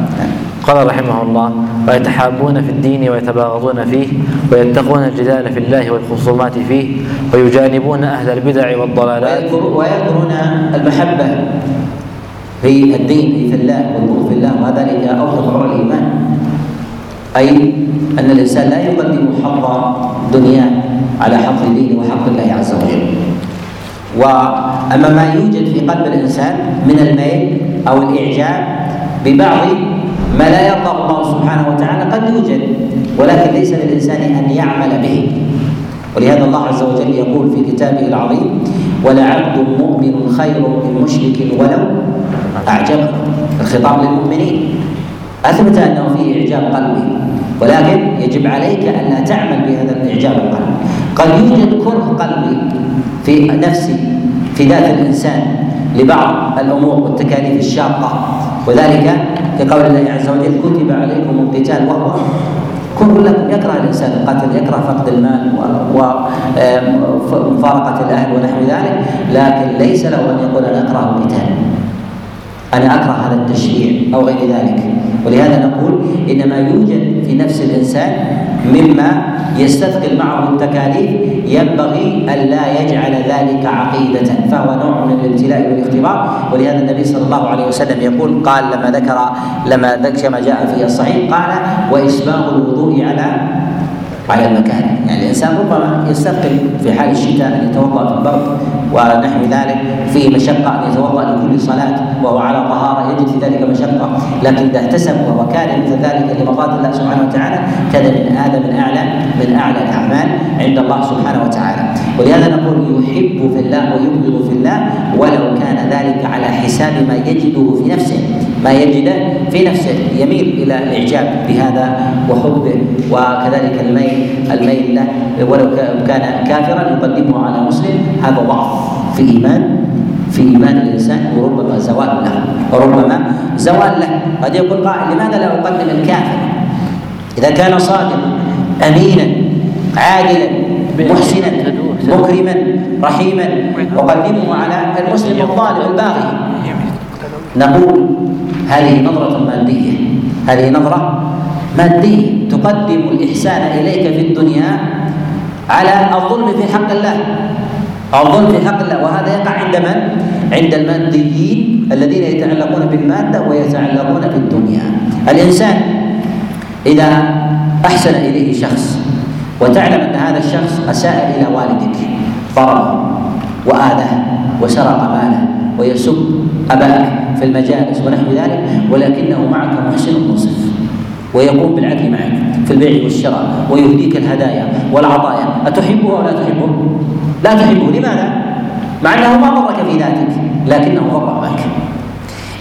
S1: قال رحمه الله ويتحابون في الدين ويتباغضون فيه ويتقون الجدال في الله والخصومات فيه ويجانبون أهل البدع والضلالات.
S2: ويذكرون المحبة في الدين في الله والبغض في الله وذلك أوثق روح الإيمان. أي أن الإنسان لا يقدم حظ دنياه على حظ دينه وحق الله عز وجل. وأما ما يوجد في قلب الإنسان من الميل أو الإعجاب ببعض ما لا يرضى الله سبحانه وتعالى قد يوجد ولكن ليس للإنسان أن يعمل به. ولهذا الله عز وجل يقول في كتابه العظيم ولعبد مؤمن خير من مشرك ولو أعجبه. الخطاب للمؤمنين. أثبت أنه فيه إعجاب قلبي ولكن يجب عليك أن لا تعمل بهذا الإعجاب القلبي. قد يوجد كره قلبي في نفسي في ذات الإنسان. لبعض الأمور والتكاليف الشاقة. وذلك كقول الله عز وجل كتب عليكم القتال وهو كره لكم يكره الإنسان القتل يكره فقد المال ومفارقة الأهل ونحو ذلك لكن ليس له أن يقول أنا اكره القتال أنا اكره هذا التشريع أو غير ذلك. ولهذا نقول ان ما يوجد في نفس الإنسان مما يستثقل معه التكاليف ينبغي ألا يجعل ذلك عقيدة فهو نوع من الابتلاء والاختبار. ولهذا النبي صلى الله عليه وسلم يقول قال لما ذكر لما ذكر كما جاء في الصحيح قال وإسباغ الوضوء على على المكان. يعني الإنسان ربما يستثقل في حال الشتاء أن يتوضأ في البرد ونحو ذلك في مشقة ان يتوضأ لكل صلاة وهو على طهارة يجد في ذلك مشقة. لكن إذا احتسب وهو كان مثل ذلك لمرضات الله سبحانه وتعالى كان من هذا من أعلى من أعلى الأعمال عند الله سبحانه وتعالى. ولهذا نقول يحب في الله ويبغض في الله ولو كان ذلك على حساب ما يجده في نفسه ما يجده في نفسه. يميل إلى الإعجاب بهذا وحبه. وكذلك الميل الميل له ولو كان كافرا يقدمه على مسلم هذا ضعف. في إيمان في إيمان الإنسان وربما زوال له وربما زوال له. قد يقول قائل لماذا لا أقدم الكافر؟ إذا كان صادقا امينا عادلا محسنا مكرما رحيما أقدمه على المسلم الظالم الباغي. نقول هذه نظرة مادية. هذه نظرة مادية تقدم الإحسان إليك في الدنيا على الظلم في حق الله. الظلم في حق الله وهذا يقع عند من؟ عند الماديين الذين يتعلقون بالمادة ويتعلقون بالدنيا الإنسان إذا أحسن إليه شخص وتعلم أن هذا الشخص أساء إلى والدك ضربه وآذاه وسرق ماله ويسب أباك في المجالس ونحو ذلك ولكنه معك محسن منصف ويقوم بالعدل معك في البيع والشراء ويهديك الهدايا والعطايا أتحبه أو لا تحبه؟ لا تحبه. لماذا؟ مع أنه ما ضرك في ذاتك لكنه ضر أباك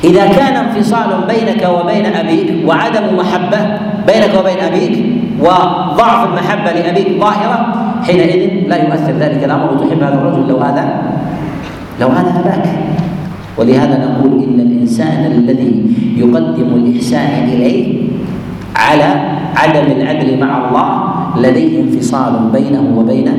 S2: إذا كان انفصال بينك وبين أبيك وعدم محبة بينك وبين أبيك وضعف المحبة لأبيك ظاهرة حينئذ لا يؤثر ذلك الأمر. وتحب هذا الرجل لو آذى لو آذى أباك. ولهذا نقول إن الإنسان الذي يقدم الإحسان إليه على عدم العدل مع الله لديه انفصال بينه وبين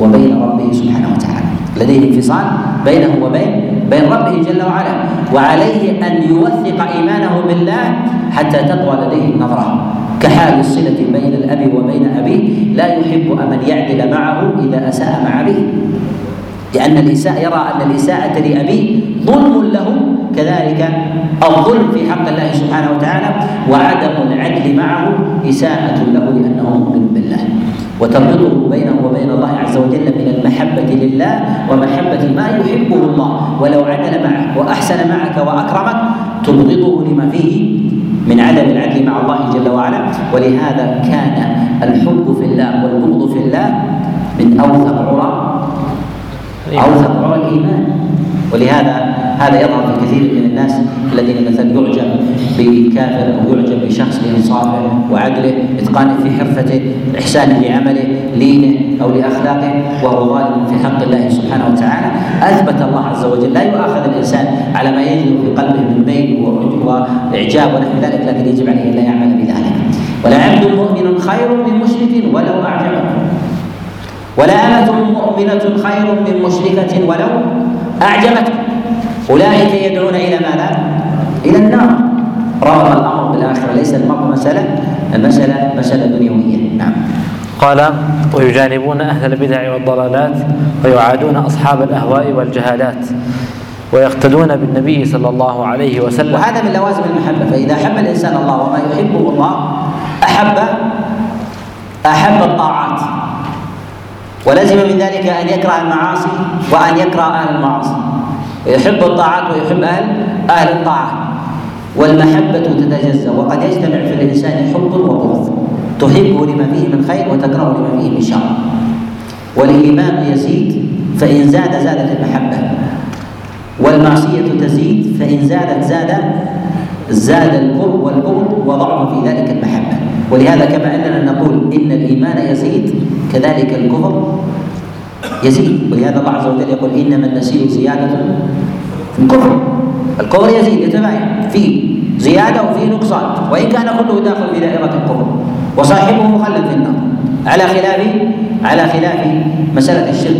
S2: وبين ربه سبحانه وتعالى. لديه انفصال بينه وبين بين ربه جل وعلا. وعليه أن يوثق إيمانه بالله حتى تطوى لديه النظرة. كحال الصلة بين الأب وبين أبيه. لا يحب ان يعدل معه إذا أساء مع أبيه. لأن الإساءة يرى أن الإساءة لأبيه ظلم له. كذلك الظلم في حق الله سبحانه وتعالى. وعدم العدل معه إساءة له لأنه مؤمن بالله. وتربطه بينه وبين الله عز وجل من المحبة لله ومحبة ما يحبه الله. ولو عدل معك وأحسن معك وأكرمك تبغضه لما فيه من عدم العدل مع الله جل وعلا. ولهذا كان الحب في الله والبغض في الله من أوثق عرى أوثق عرى الإيمان. ولهذا هذا يظهر في كثير من الناس الذين مثلا يعجب بكافر أو يعجب بشخص لانصافه وعدله اتقانه في حرفته احسانه لعمله لينه أو لأخلاقه وهو ظالم في حق الله سبحانه وتعالى. أثبت الله عز وجل. لا يؤاخذ الإنسان على ما يجد في قلبه من ميل وإعجاب ونحو ذلك لكن يجب عليه أن لا يعمل بذلك. ولعبد مؤمن خير من مشرك ولو أعجبه. ولا أمة مؤمنة خير من مشركة ولو أعجبتكم أولئك يدعون إلى ماذا؟ إلى النار. رغم الأمر بالآخرة ليس المرء مسألة المسألة مسألة دنيوية. نعم.
S1: قال ويجانبون أهل البدع والضلالات ويعادون أصحاب الأهواء والجهالات ويقتدون بالنبي صلى الله عليه وسلم.
S2: وهذا من لوازم المحبة. فإذا أحب الإنسان الله وما يحبه الله أحب أحب الطاعات. ولزم من ذلك أن يكره المعاصي وأن يكره أهل المعاصي. يحب الطاعات ويحب أهل أهل الطاعات والمحبة تتجزأ. وقد يجتمع في الإنسان حب وبغض. تحبه لما فيه من خير وتكرهه لما فيه من شر. والإيمان يزيد فإن زاد زادت المحبة. والمعصية تزيد فإن زادت زاد زاد القرب والبغض وضعف في ذلك المحبة. ولهذا كما أننا نقول إن الإيمان يزيد كذلك الكفر يزيد. ولهذا الله عز وجل يقول إنما النسيء زيادة في الكفر. الكفر يزيد يتباين فيه زيادة وفيه نقصان. وإن كان كله داخل في دائرة الكفر وصاحبه مخلد في النار. على خلاف على خلاف مسألة الشرك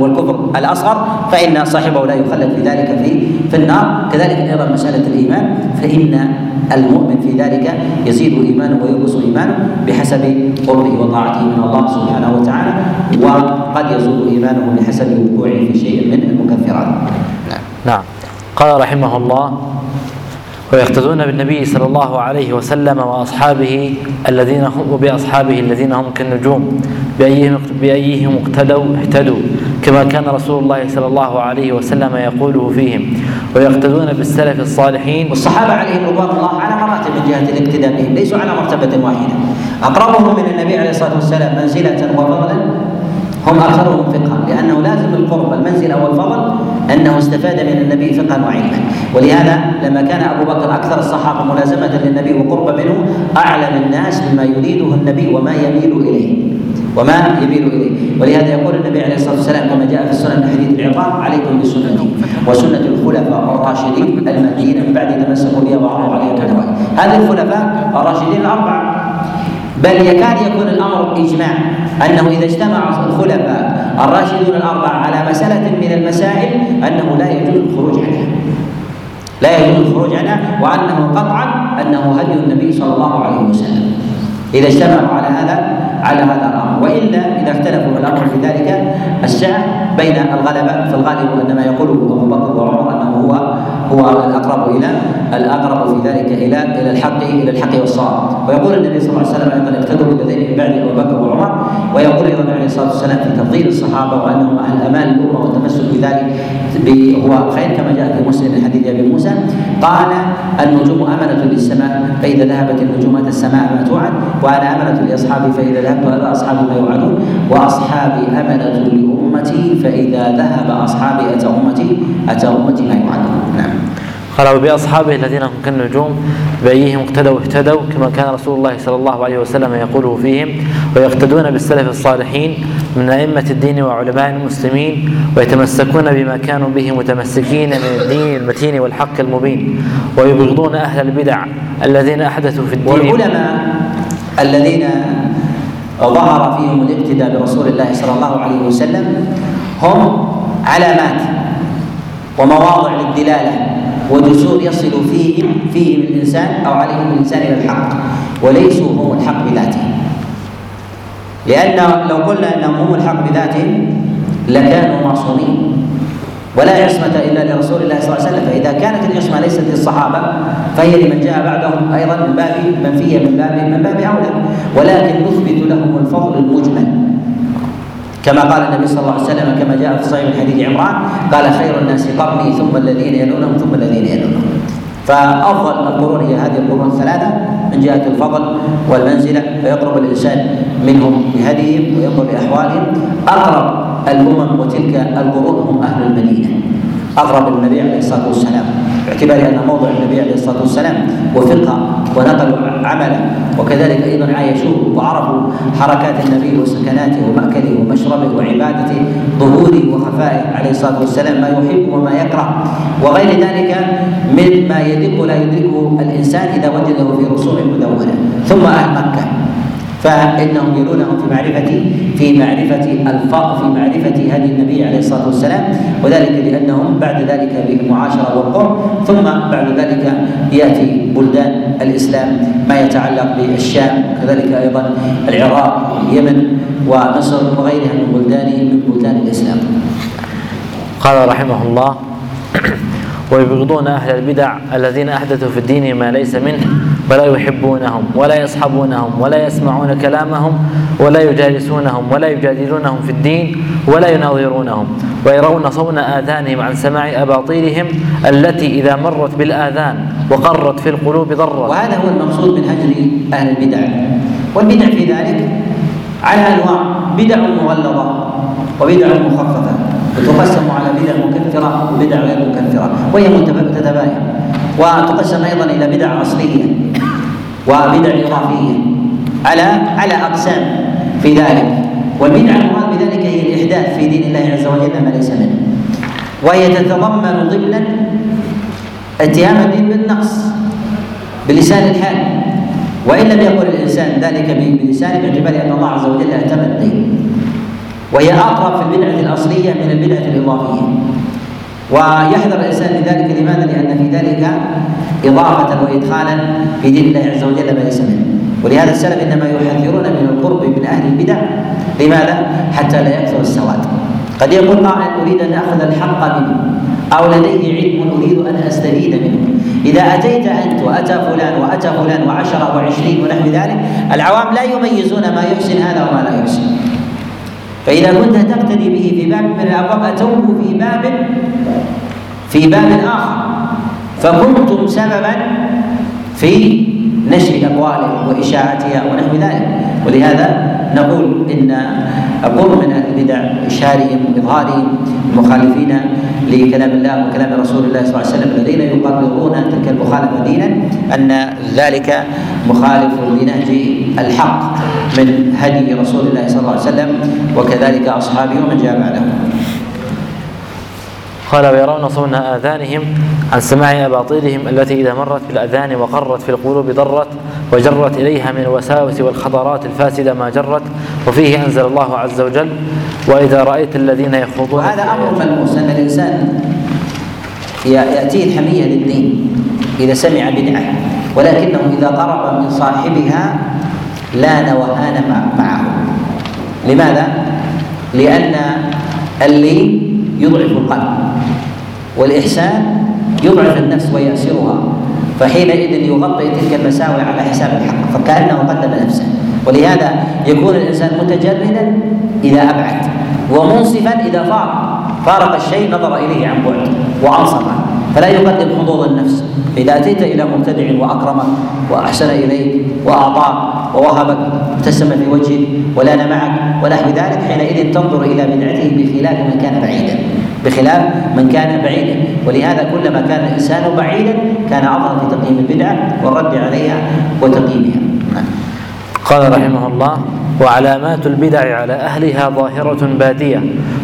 S2: والكفر الأصغر فإن صاحبه لا يخلد في ذلك في في النار. كذلك أيضا مسألة الإيمان فإن المؤمن في ذلك يزيد إيمانه وينقص إيمانه بحسب قربه وطاعته من الله سبحانه وتعالى وقد يزول إيمانه بحسب وقوعه في شيء من المكفرات.
S1: نعم. نعم قال رحمه الله ويقتدون بالنبي صلى الله عليه وسلم وأصحابه الذين هم وبأصحابه الذين هم كالنجوم بايهم بأيهم اقتدوا اهتدوا كما كان رسول الله صلى الله عليه وسلم يقوله فيهم. ويقتدون بالسلف الصالحين.
S2: والصحابة عليهم رضوان الله على مراتب من جهة الاقتداء بهم ليسوا على مرتبة واحدة. أقربهم من النبي عليه الصلاة والسلام منزلة وفضلا هم أكثرهم فقها لأنه لازم القرب المنزله والفضل أنه استفاد من النبي فقها وعلما. ولهذا لما كان أبو بكر أكثر الصحابة ملازمة للنبي وقرب منه أعلم الناس بما يريده النبي وما يميل إليه. وما يميل إليه. ولهذا يقول النبي عليه الصلاة والسلام كما جاء في السنن حديث العقاب عليكم بسنتي وسنة الخلفاء الراشدين المهديين من بعد تمسكوا بها وعرضوا عليها النواهي هذه الخلفاء الراشدين الأربعة. بل يكاد يكون الأمر إجماع أنه إذا اجتمع الخلفاء الراشدون الأربعة على مسألة من المسائل أنه لا يجوز الخروج عنها. لا يجوز الخروج عنها وأنه قطعا أنه هدي النبي صلى الله عليه وسلم. إذا اجتمعوا على هذا على هذا وإلا إذا اختلفوا الأمر في ذلك السعه بين الغلبة فالغالب انما يقوله أبو بكر وعمر أنه هو هو الأقرب إلى الأقرب في ذلك إلى إلى الحق إلى الحق والصواب. ويقول النبي صلى الله عليه وسلم أيضا اقتدوا بالذين من بعد أبو بكر وعمر. ويقول أيضا عليه الصلاه والسلام في تفضيل الصحابة وأنهم أهل أمان الأمة والتمسك بذلك هو خير كما جاء في مسلم من حديث أبي موسى. قال النجوم أمنة للسماء فإذا ذهبت النجوم اتى السماء ما توعد وأنا أمنة لاصحابي فإذا ذهبت إلى اصحابي ما يوعدون. واصحابي أمنة لأمتي فإذا ذهب أصحابي أتى امتي أتى أمتي ما يوعدون. نعم.
S1: قال وبأصحابه الذين هم كالنجوم بأيهم اقتدوا اهتدوا كما كان رسول الله صلى الله عليه وسلم يقوله فيهم ويقتدون بالسلف الصالحين من أئمة الدين وعلماء المسلمين ويتمسكون بما كانوا به متمسكين من الدين المتين والحق المبين ويبغضون أهل البدع الذين أحدثوا في الدين.
S2: والعلماء الذين ظهر فيهم الاقتداء برسول الله صلى الله عليه وسلم هم علامات ومواضع للدلالة. وجسور يصل فيهم فيهم الإنسان أو عليهم الإنسان إلى الحق وليسوا هم الحق بذاتهم لأن لو قلنا إنهم هم الحق بذاتهم لكانوا معصومين. ولا عصمة إلا لرسول الله صلى الله عليه وسلم. فإذا كانت العصمة ليست للصحابة فهي لمن جاء بعدهم أيضا من باب منفية من باب من باب أولى. ولكن نثبت لهم الفضل المجمل. كما قال النبي صلى الله عليه وسلم كما جاء في صحيح حديث عمران قال خير الناس قرني ثم الذين يلونهم ثم الذين يلونهم. فأفضل القرون هي هذه القرون الثلاثة من جهة الفضل والمنزلة فيقرب الإنسان منهم بهديهم وينظر لاحوالهم أقرب الأمم وتلك القرون هم أهل المدينة أقرب النبي عليه الصلاة والسلام. باعتبار أن موضع النبي عليه الصلاة والسلام وفقه ونقلوا عمله. وكذلك أيضا عايشوه وعرفوا حركات النبي وسكناته ومأكله ومشربه وعبادته ظهوره وخفائه عليه الصلاة والسلام ما يحب وما يكره. وغير ذلك مما يدق لا يدركه الإنسان إذا وجده في رسوم مدونة. ثم أهل مكة. فإنهم يلونهم في معرفه في معرفة الفرق في معرفة هدي النبي عليه الصلاة والسلام وذلك لأنهم بعد ذلك بالمعاشره والقرب ثم بعد ذلك يأتي بلدان الإسلام ما يتعلق بالشام وكذلك أيضا العراق واليمن ومصر وغيرها من بلدان من بلدان الإسلام.
S1: قال رحمه الله ويبغضون أهل البدع الذين أحدثوا في الدين ما ليس منه ولا يحبونهم ولا يصحبونهم ولا يسمعون كلامهم ولا يجالسونهم ولا يجادلونهم في الدين ولا يناظرونهم. ويرون صون آذانهم عن سماع أباطيلهم التي إذا مرت بالآذان وقرت في القلوب ضرت.
S2: وهذا هو المقصود من هجر أهل البدع. والبدع في ذلك على أنواع بدع مغلظة وبدع مخففة. وتقسم على بدع مكفرة وبدع غير مكفرة. وهي متتباين وتقسم أيضا إلى بدع أصلية وبدع إضافية. على على أقسام في ذلك. والبدعه المراد بذلك هي الإحداث في دين الله عز وجل ما ليس منه. وهي تتضمن ضمنا اتهام الدين بالنقص بلسان الحال. وإن لم يقل الإنسان ذلك بلسانه باعتبار أن الله عز وجل اتم الدين. وهي أقرب في البدعة الأصلية من البدعة الإضافية. ويحذر الإنسان من ذلك لماذا؟ لأن في ذلك إضافة وإدخالا في دين الله عز وجل ما ليس منه. ولهذا السلف إنما يحذرون من القرب من أهل البدع. لماذا؟ حتى لا يكثر السواد. قد يقول قائل أريد أن أخذ الحق منه أو لديه علم أريد أن أستفيد منه. إذا أتيت أنت وأتى فلان وأتى فلان وعشره وعشرين ونحو ذلك العوام لا يميزون ما يحسن هذا وما لا يحسن. فإذا كنت تقتدي به في باب من الأبواب أتوه في باب في باب آخر. فكنتم سببا في نشر أقواله وإشاعتها ونحو ذلك. ولهذا نقول إن أقول من أهل البدع إشهارهم وإظهارهم المخالفين لكلام الله وكلام رسول الله صلى الله عليه وسلم الذين يقررون تلك المخالفة دينا أن ذلك مخالف لنهج الحق من هدي رسول الله صلى الله عليه وسلم وكذلك أصحابه ومن جاء بعدهم
S1: قال ويرون صون آذانهم عن سماع أباطيلهم التي إذا مرت بالأذان وقرت في القلوب ضرت وجرت إليها من الوساوس والخطرات الفاسدة ما جرت. وفيه أنزل الله عز وجل وإذا رأيت الذين يخوضون
S2: وهذا أمر ملموس أن الإنسان يأتيه الحمية للدين إذا سمع بدعة. ولكنه إذا قرب من صاحبها لأن وهان معه. لماذا؟ لأن اللين يضعف القلب. والإحسان يضعف النفس ويأسرها فحينئذ يغطي تلك المساوئ على حساب الحق فكأنه قدم نفسه. ولهذا يكون الإنسان متجردا إذا أبعد ومنصفا إذا فارق. فارق الشيء نظر إليه عن بعد وأنصف فلا يقدم حظوظ النفس. إذا أتيت إلى مبتدع وأكرمك وأحسن إليك وأعطاك ووهبك ابتسم في وجهك ولان معك ونحو ذلك حينئذ تنظر إلى بدعته بخلاف ما كان بعيدا. بخلاف من كان بعيدا. ولهذا كلما كان الإنسان بعيدا كان اظهر في تقييم البدعة والرد عليها وتقييمها.
S1: قال رحمه الله وعلامات البدع على أهلها ظاهرة بادية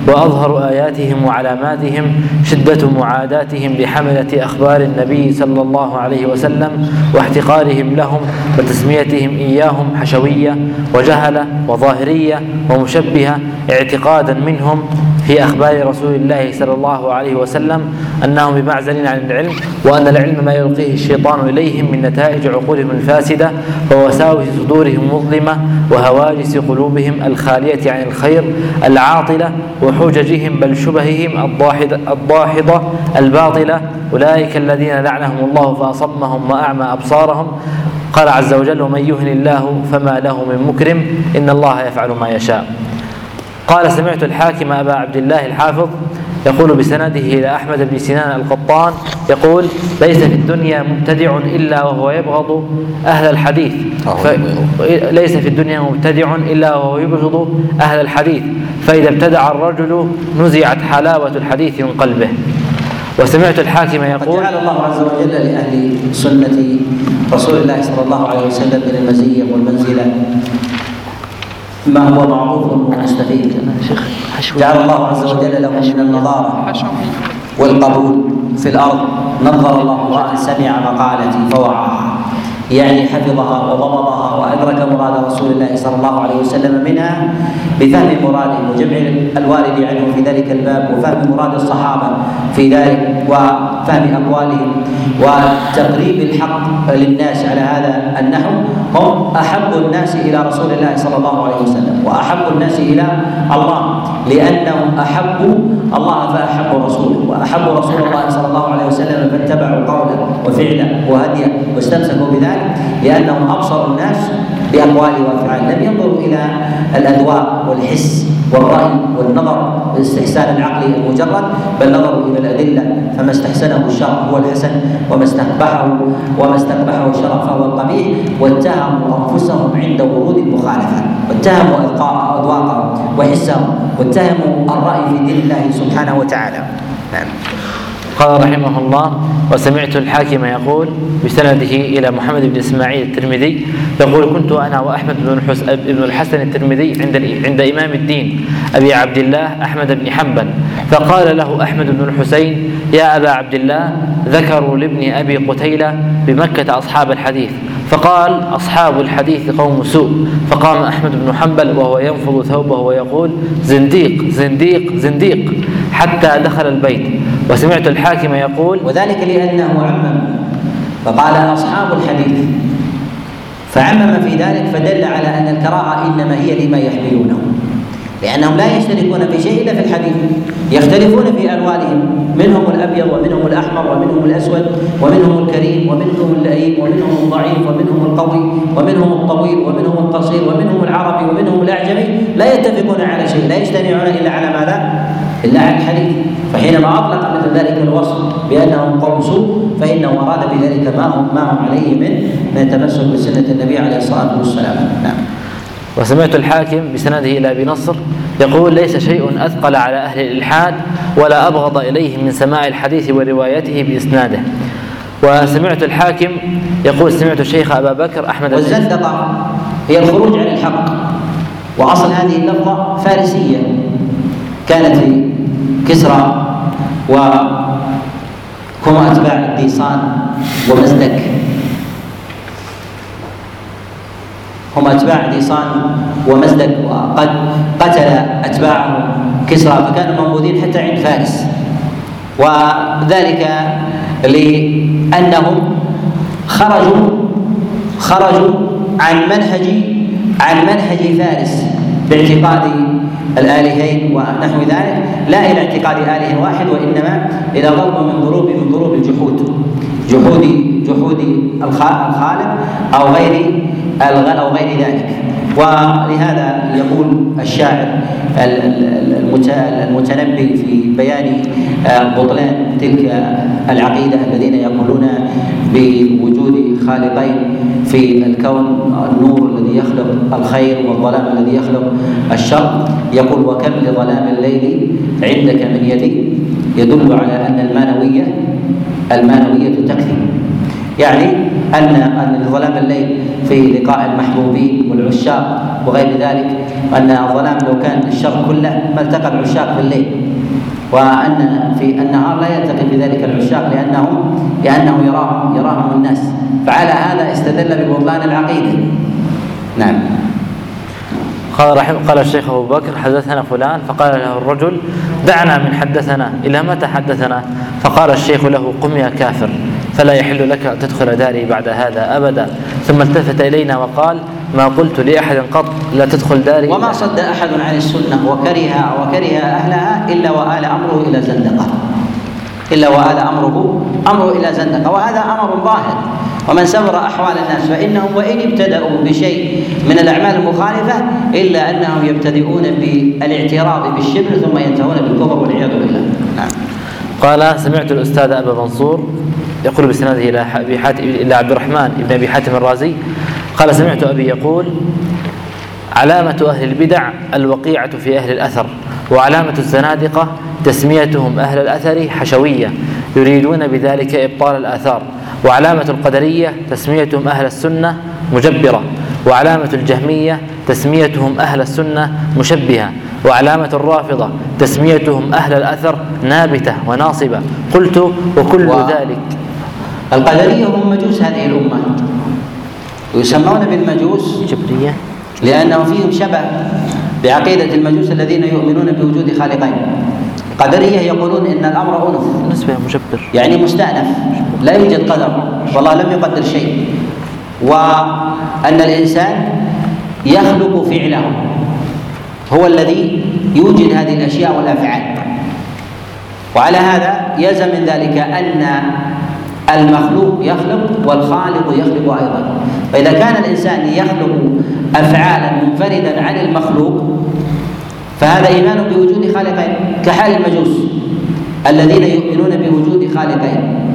S1: وأظهر آياتهم وعلاماتهم شدة معاداتهم لحمله أخبار النبي صلى الله عليه وسلم واحتقارهم لهم وتسميتهم إياهم حشوية وجهلة وظاهرية ومشبهة اعتقادا منهم في أخبار رسول الله صلى الله عليه وسلم أنهم بمعزل عن العلم وأن العلم ما يلقيه الشيطان إليهم من نتائج عقولهم الفاسدة ووساوس صدورهم المظلمه وهواجس قلوبهم الخالية عن الخير العاطلة وحججهم بل شبههم الضاحضة الباطلة. أولئك الذين لعنهم الله فأصمهم وأعمى أبصارهم. قال عز وجل ومن يهن الله فما له من مكرم إن الله يفعل ما يشاء. قال سمعت الحاكم أبا عبد الله الحافظ يقول بسنده إلى أحمد بن سنان القطان يقول ليس في الدنيا مبتدع إلا وهو يبغض أهل الحديث. ف... ليس في الدنيا مبتدع إلا وهو يبغض أهل الحديث. فإذا ابتدع الرجل نزعت حلاوة الحديث من قلبه. وسمعت الحاكم يقول
S2: جعل الله عز وجل لأهل سنة رسول الله صلى الله عليه وسلم من المزية والمنزلة. ما هو معروف ومستفيد جعل الله عز وجل له من النظارة والقبول في الأرض. نظر الله امرأ سمع مقالتي فوعاها يعني حفظها وضبطها وأدرك مراد رسول الله صلى الله عليه وسلم منها بفهم مراده وجمع الوارد عنه في ذلك الباب وفهم مراد الصحابة في ذلك وفهم أقوالهم وتقريب الحق للناس على هذا النحو هم أحب الناس إلى رسول الله صلى الله عليه وسلم وأحب الناس إلى الله. لأنهم أحبوا الله فأحبوا رسوله وأحبوا رسول الله صلى الله عليه وسلم فاتبعوا قوله وفعله وهديه واستمسكوا بذلك لأنهم أبصروا الناس بأقواله وأفعاله لم ينظروا إلى الأذواق والحس والرأي والنظر والاستحسان العقلي المجرد بل نظروا إلى الأدلة فما استحسنه الشرع هو الحسن وما استقبحه وما استقبحه الشرع فهو القبيح واتهموا أنفسهم عند ورود المخالفة واتهموا أذواقهم. وحسهم واتهموا الرأي في دين الله سبحانه وتعالى نعم
S1: قال رحمه الله وسمعت الحاكم يقول بسنده إلى محمد بن اسماعيل الترمذي يقول كنت أنا واحمد بن بن الحسن الترمذي عند عند امام الدين ابي عبد الله احمد بن حنبل فقال له احمد بن الحسين يا ابا عبد الله ذكروا لابن ابي قتيله بمكه اصحاب الحديث فقال أصحاب الحديث قوم سوء. فقام أحمد بن حنبل وهو ينفض ثوبه ويقول زنديق زنديق زنديق حتى دخل البيت. وسمعت الحاكم يقول
S2: وذلك لأنه عمم. فقال أصحاب الحديث. فعمم في ذلك فدل على أن الكراهة إنما هي لما يحملونه. لأنهم لا يشتركون في شيء إلا في الحديث يختلفون في ألوانهم منهم الأبيض ومنهم الأحمر ومنهم الأسود ومنهم الكريم ومنهم اللئيم ومنهم الضعيف ومنهم القوي ومنهم الطويل ومنهم القصير ومنهم العربي ومنهم الأعجمي لا يتفقون على شيء لا يجتمعون إلا على ماذا؟ إلا على الحديث. فحينما أطلق مثل ذلك الوصف بأنهم قوم سوء فإنه أراد بذلك ما هم ما هم عليه من من التمسك بسنة النبي عليه الصلاة والسلام. نعم.
S1: وسمعت الحاكم بسنده إلى أبي نصر يقول ليس شيء أثقل على أهل الإلحاد ولا أبغض إليهم من سماع الحديث وروايته بإسناده. وسمعت الحاكم يقول سمعت الشيخ أبا بكر أحمد
S2: والزندقه هي الخروج عن الحق. وأصل هذه اللفظة فارسية. كانت لكسرى وهم أتباع الديصان ومزدك. هم أتباع ديصان ومزدك وقد قتل أتباعه كسرى فكانوا موجودين حتى عند فارس. وذلك لأنهم خرجوا خرجوا عن منهج عن منهج فارس باعتقاد الآلهين ونحو ذلك. لا إلى اعتقاد آله واحد وإنما إلى ضرب من ضروب من ضروب الجحود. جحود جحود الخالق أو غير أو غير ذلك. ولهذا يقول الشاعر المتنبي في بيان آه، بطلان تلك العقيدة الذين يقولون بوجود خالقين في الكون النور الذي يخلق الخير والظلام الذي يخلق الشر. يقول وكم لظلام الليل عندك من يدي يدل على أن المانوية المانوية تكفي. يعني أن أن ظلام الليل في لقاء المحبوبين والعشاق وغير ذلك أن الظلام لو كان الشر كله ما التقى العشاق في الليل. وأن في النهار لا يلتقي في ذلك العشاق لأنهم لأنه يراهم يراهم الناس. فعلى هذا استدل ببطلان العقيدة. نعم.
S1: قال رحم قال الشيخ أبو بكر حدثنا فلان فقال له الرجل دعنا من حدثنا إلى متى حدثنا؟ فقال الشيخ له قم يا كافر. فلا يحل لك أن تدخل داري بعد هذا أبدا. ثم التفت إلينا وقال ما قلت لأحد قط لا تدخل داري.
S2: وما صد أحد عن السنة وكره وكره أهلها إلا وآل أمره إلى زندقة. إلا وآل أمره أمره إلى زندقة. وهذا أمر ظاهر. ومن سبر أحوال الناس فإنهم وإن ابتدأوا بشيء من الأعمال المخالفة إلا أنهم يبتدئون بالإعتراض بالشبر ثم ينتهون بالكفر والعياذ بالله. نعم.
S1: قال سمعت الأستاذ أبا منصور يقول بسناده إلى ابي حاتم إلى عبد الرحمن بن أبي حاتم الرازي قال سمعت أبي يقول علامة أهل البدع الوقيعة في أهل الأثر وعلامة الزنادقة تسميتهم أهل الأثر حشوية يريدون بذلك إبطال الآثار وعلامة القدرية تسميتهم أهل السنة مجبرة وعلامة الجهمية تسميتهم أهل السنة مشبهة وعلامة الرافضة تسميتهم أهل الأثر نابتة وناصبة قلت وكل و... ذلك
S2: القدرية هم مجوس هذه الأمة. ويسمون بالمجوس
S1: جبرية.
S2: لأنه فيهم شبه بعقيدة المجوس الذين يؤمنون بوجود خالقين. القدرية يقولون إن الأمر أنف.
S1: نسبة مجبر.
S2: يعني مستأنف. لا يوجد قدر. والله لم يقدر شيء. وأن الإنسان يخلق فعله. هو الذي يوجد هذه الأشياء والأفعال. وعلى هذا يلزم من ذلك أن المخلوق يخلق والخالق يخلق أيضا. فإذا كان الإنسان يخلق افعالا منفردا عن المخلوق فهذا إيمان بوجود خالقين كحال المجوس الذين يؤمنون بوجود خالقين.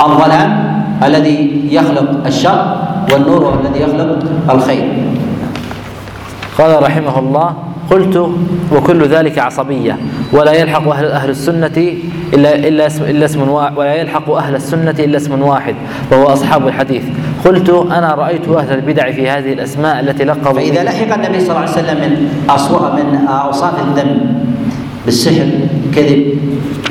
S2: الظلام الذي يخلق الشر والنور الذي يخلق الخير.
S1: قال رحمه الله قلت وكل ذلك عصبية. ولا يلحق أهل, أهل السنة إلا, إلا, اسم إلا اسم ولا يلحق أهل السنة إلا اسم واحد وهو أصحاب الحديث. قلت أنا رأيت أهل البدع في هذه الأسماء التي لقبوا
S2: فإذا لحق النبي صلى الله عليه وسلم من أصوات من أوصاف الذم بالسحر الكذب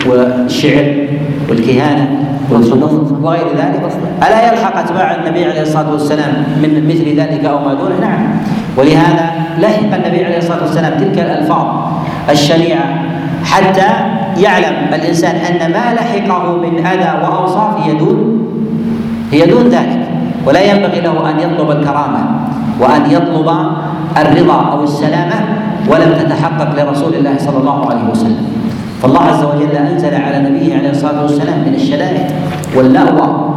S2: والشعر والكهانة والجنون وغير ذلك ألا يلحق أتباع النبي عليه الصلاة والسلام من مثل ذلك أو ما دونه؟ نعم. ولهذا لحق النبي عليه الصلاة والسلام تلك الألفاظ الشنيعة حتى يعلم الإنسان أن ما لحقه من أذى وأوصاف هي دون هي دون ذلك. ولا ينبغي له أن يطلب الكرامة وأن يطلب الرضا أو السلامة ولم تتحقق لرسول الله صلى الله عليه وسلم. فالله عز وجل أنزل على نبيه عليه الصلاة والسلام من الشدائد واللأوى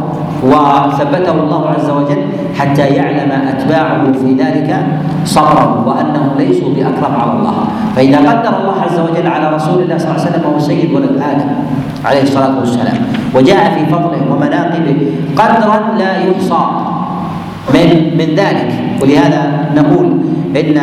S2: وثبته الله عز وجل حتى يعلم أتباعه في ذلك صبرا وأنهم ليسوا باكرم على الله. فإذا قدر الله عز وجل على رسول الله صلى الله عليه وسلم وهو سيد ولد آدم عليه الصلاة والسلام وجاء في فضله ومناقبه قدرا لا يحصى. من من ذلك. ولهذا نقول إن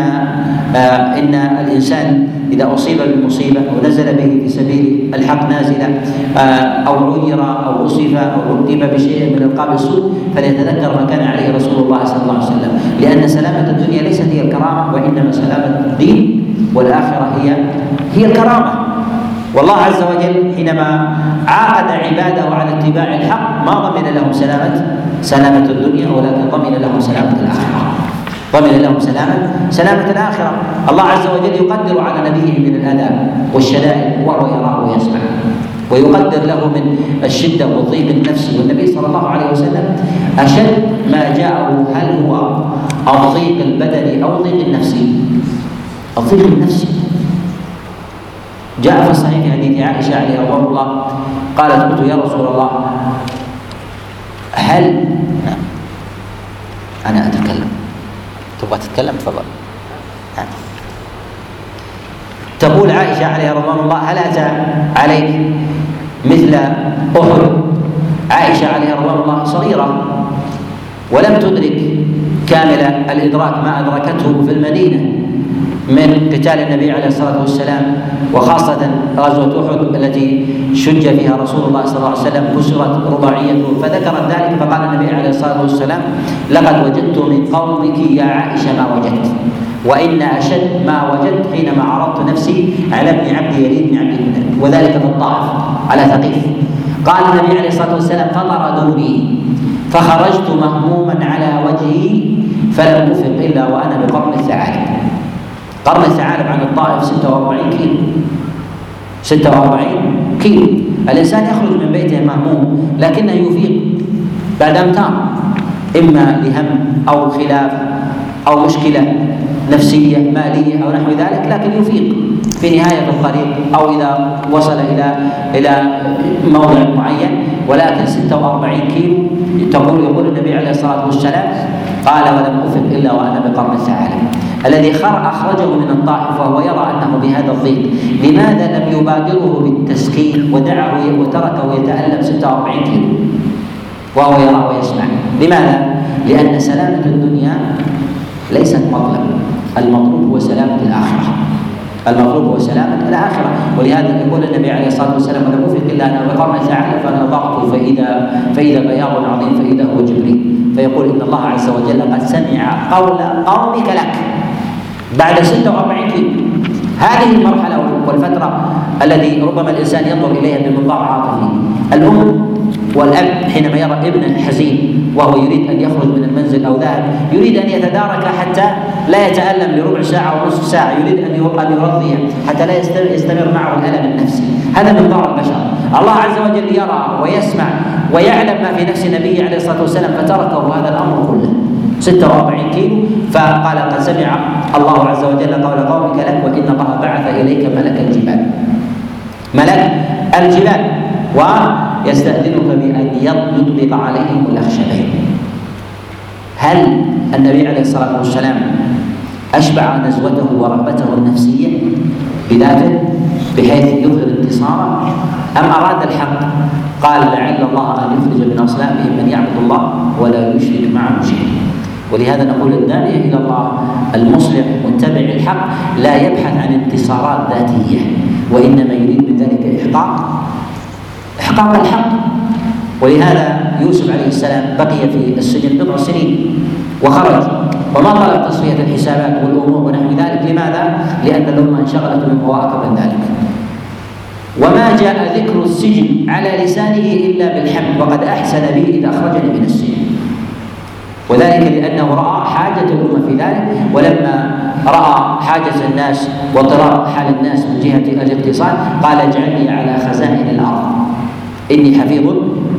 S2: آه ان الإنسان إذا أصيب بمصيبه ونزل به في سبيل الحق نازلا آه أو عير أو وصف أو رتب بشيء من القاب السوء فليتذكر ما كان عليه رسول الله صلى الله عليه وسلم. لأن سلامة الدنيا ليست هي الكرامة وإنما سلامة الدين والآخرة هي هي الكرامة. والله عز وجل حينما عاقد عباده على اتباع الحق ما ضمن لهم سلامة سلامة الدنيا ولكن ضمن لهم سلامة الآخرة. ضمن لهم سلامة. سلامة الآخرة. الله عز وجل يقدر على نبيه من الآلام والشدائد وهو يراه ويسمع. ويقدر له من الشدة والضيق النفسي والنبي صلى الله عليه وسلم أشد ما جاءه هل هو الضيق البدني أو الضيق النفسي الضيق النفسي جاء في الصحيح حديث عائشة عليه رضوان الله قالت قلت يا رسول الله هل أنا أتكلم؟ تبغى تتكلم تفضل. نعم. تقول عائشة عليها رضوان الله هل أتى عليك مثل أحد؟ عائشة عليها رضوان الله صغيرة ولم تدرك كامل الإدراك ما أدركته في المدينة. من قتال النبي عليه الصلاة والسلام وخاصة غزوة أحد التي شج فيها رسول الله صلى الله عليه وسلم كسرت رباعيته فذكرت ذلك فقال النبي عليه الصلاة والسلام لقد وجدت من قومك يا عائشة ما وجدت وإن أشد ما وجدت حينما عرضت نفسي على ابن عبد يزيد بن عبد المطلب وذلك في الطائف على ثقيف. قال النبي عليه الصلاة والسلام فطردوني فخرجت مهموما على وجهي فلم أفق إلا وأنا بقرن الثعالب. قرن الثعالب عن الطائف 46 كيلو. 46 كيلو. الإنسان يخرج من بيته مهموم لكنه يفيق بعد أمتار إما لهم أو خلاف أو مشكلة نفسية مالية أو نحو ذلك لكن يفيق في نهاية الطريق أو إذا وصل إلى إلى موضع معين. ولكن 46 كيلو تقول يقول النبي عليه الصلاة والسلام قال ولم أفق إلا وأنا بقرن الثعالب الذي أخرجه من الطائف وهو يرى أنه بهذا الضيق. لماذا لم يبادره بالتسكين ودعه وتركه يتألم 46 كيلو؟ وهو يرى ويسمع. لماذا؟ لأن سلامة الدنيا ليست مطلب. المطلوب هو سلامة الآخرة. المطلوب هو سلامة الآخرة. ولهذا يقول النبي عليه الصلاة والسلام لم أفق إلا أنا بقرن ثعالب فنظرت فإذا فإذا بياض عظيم فإذا هو جبريل. فيقول إن الله عز وجل قد سمع قول قومك لك بعد 46 كيلو هذه المرحلة والفترة الذي ربما الإنسان ينظر إليها بمنظار عاطفي. الأم والأب حينما يرى ابنا حزين وهو يريد أن يخرج من المنزل أو ذهب يريد أن يتدارك حتى لا يتألم لربع ساعة أو نصف ساعة يريد أن يرضيه حتى لا يستمر معه الألم النفسي. هذا من ضار البشر. الله عز وجل يرى ويسمع ويعلم ما في نفس النبي عليه الصلاة والسلام فتركه هذا الأمر كله. 46 كيلو فقال قد سمع الله عز وجل قول قومك لك وإن الله بعث إليك ملك الجبال. ملك الجبال. ويستأذنك بأن يطبق عليهم الأخشبين. هل النبي عليه الصلاة والسلام أشبع نزوته ورغبته النفسية بذاته بحيث يظهر انتصارا أم أراد الحق؟ قال لعل الله أن يخرج من أصلابهم من يعبد الله ولا يشرك معه شيئا. ولهذا نقول الداعية إلى الله المصلح متبع الحق لا يبحث عن انتصارات ذاتية وإنما يريد من ذلك إحقاق. إحقاق الحق. ولهذا يوسف عليه السلام بقي في السجن بضع سنين وخرج وما طلب تصفية الحسابات والأمور ونحو ذلك. لماذا؟ لأن الأمة انشغلت من مواكب ذلك. وما جاء ذكر السجن على لسانه إلا بالحمد وقد أحسن بي إذ أخرجني من السجن. وذلك لأنه رأى حاجة الأمة في ذلك. ولما رأى حاجة الناس واضطراب حال الناس من جهة الإقتصاد قال اجعلني على خزائن الأرض. إني حفيظ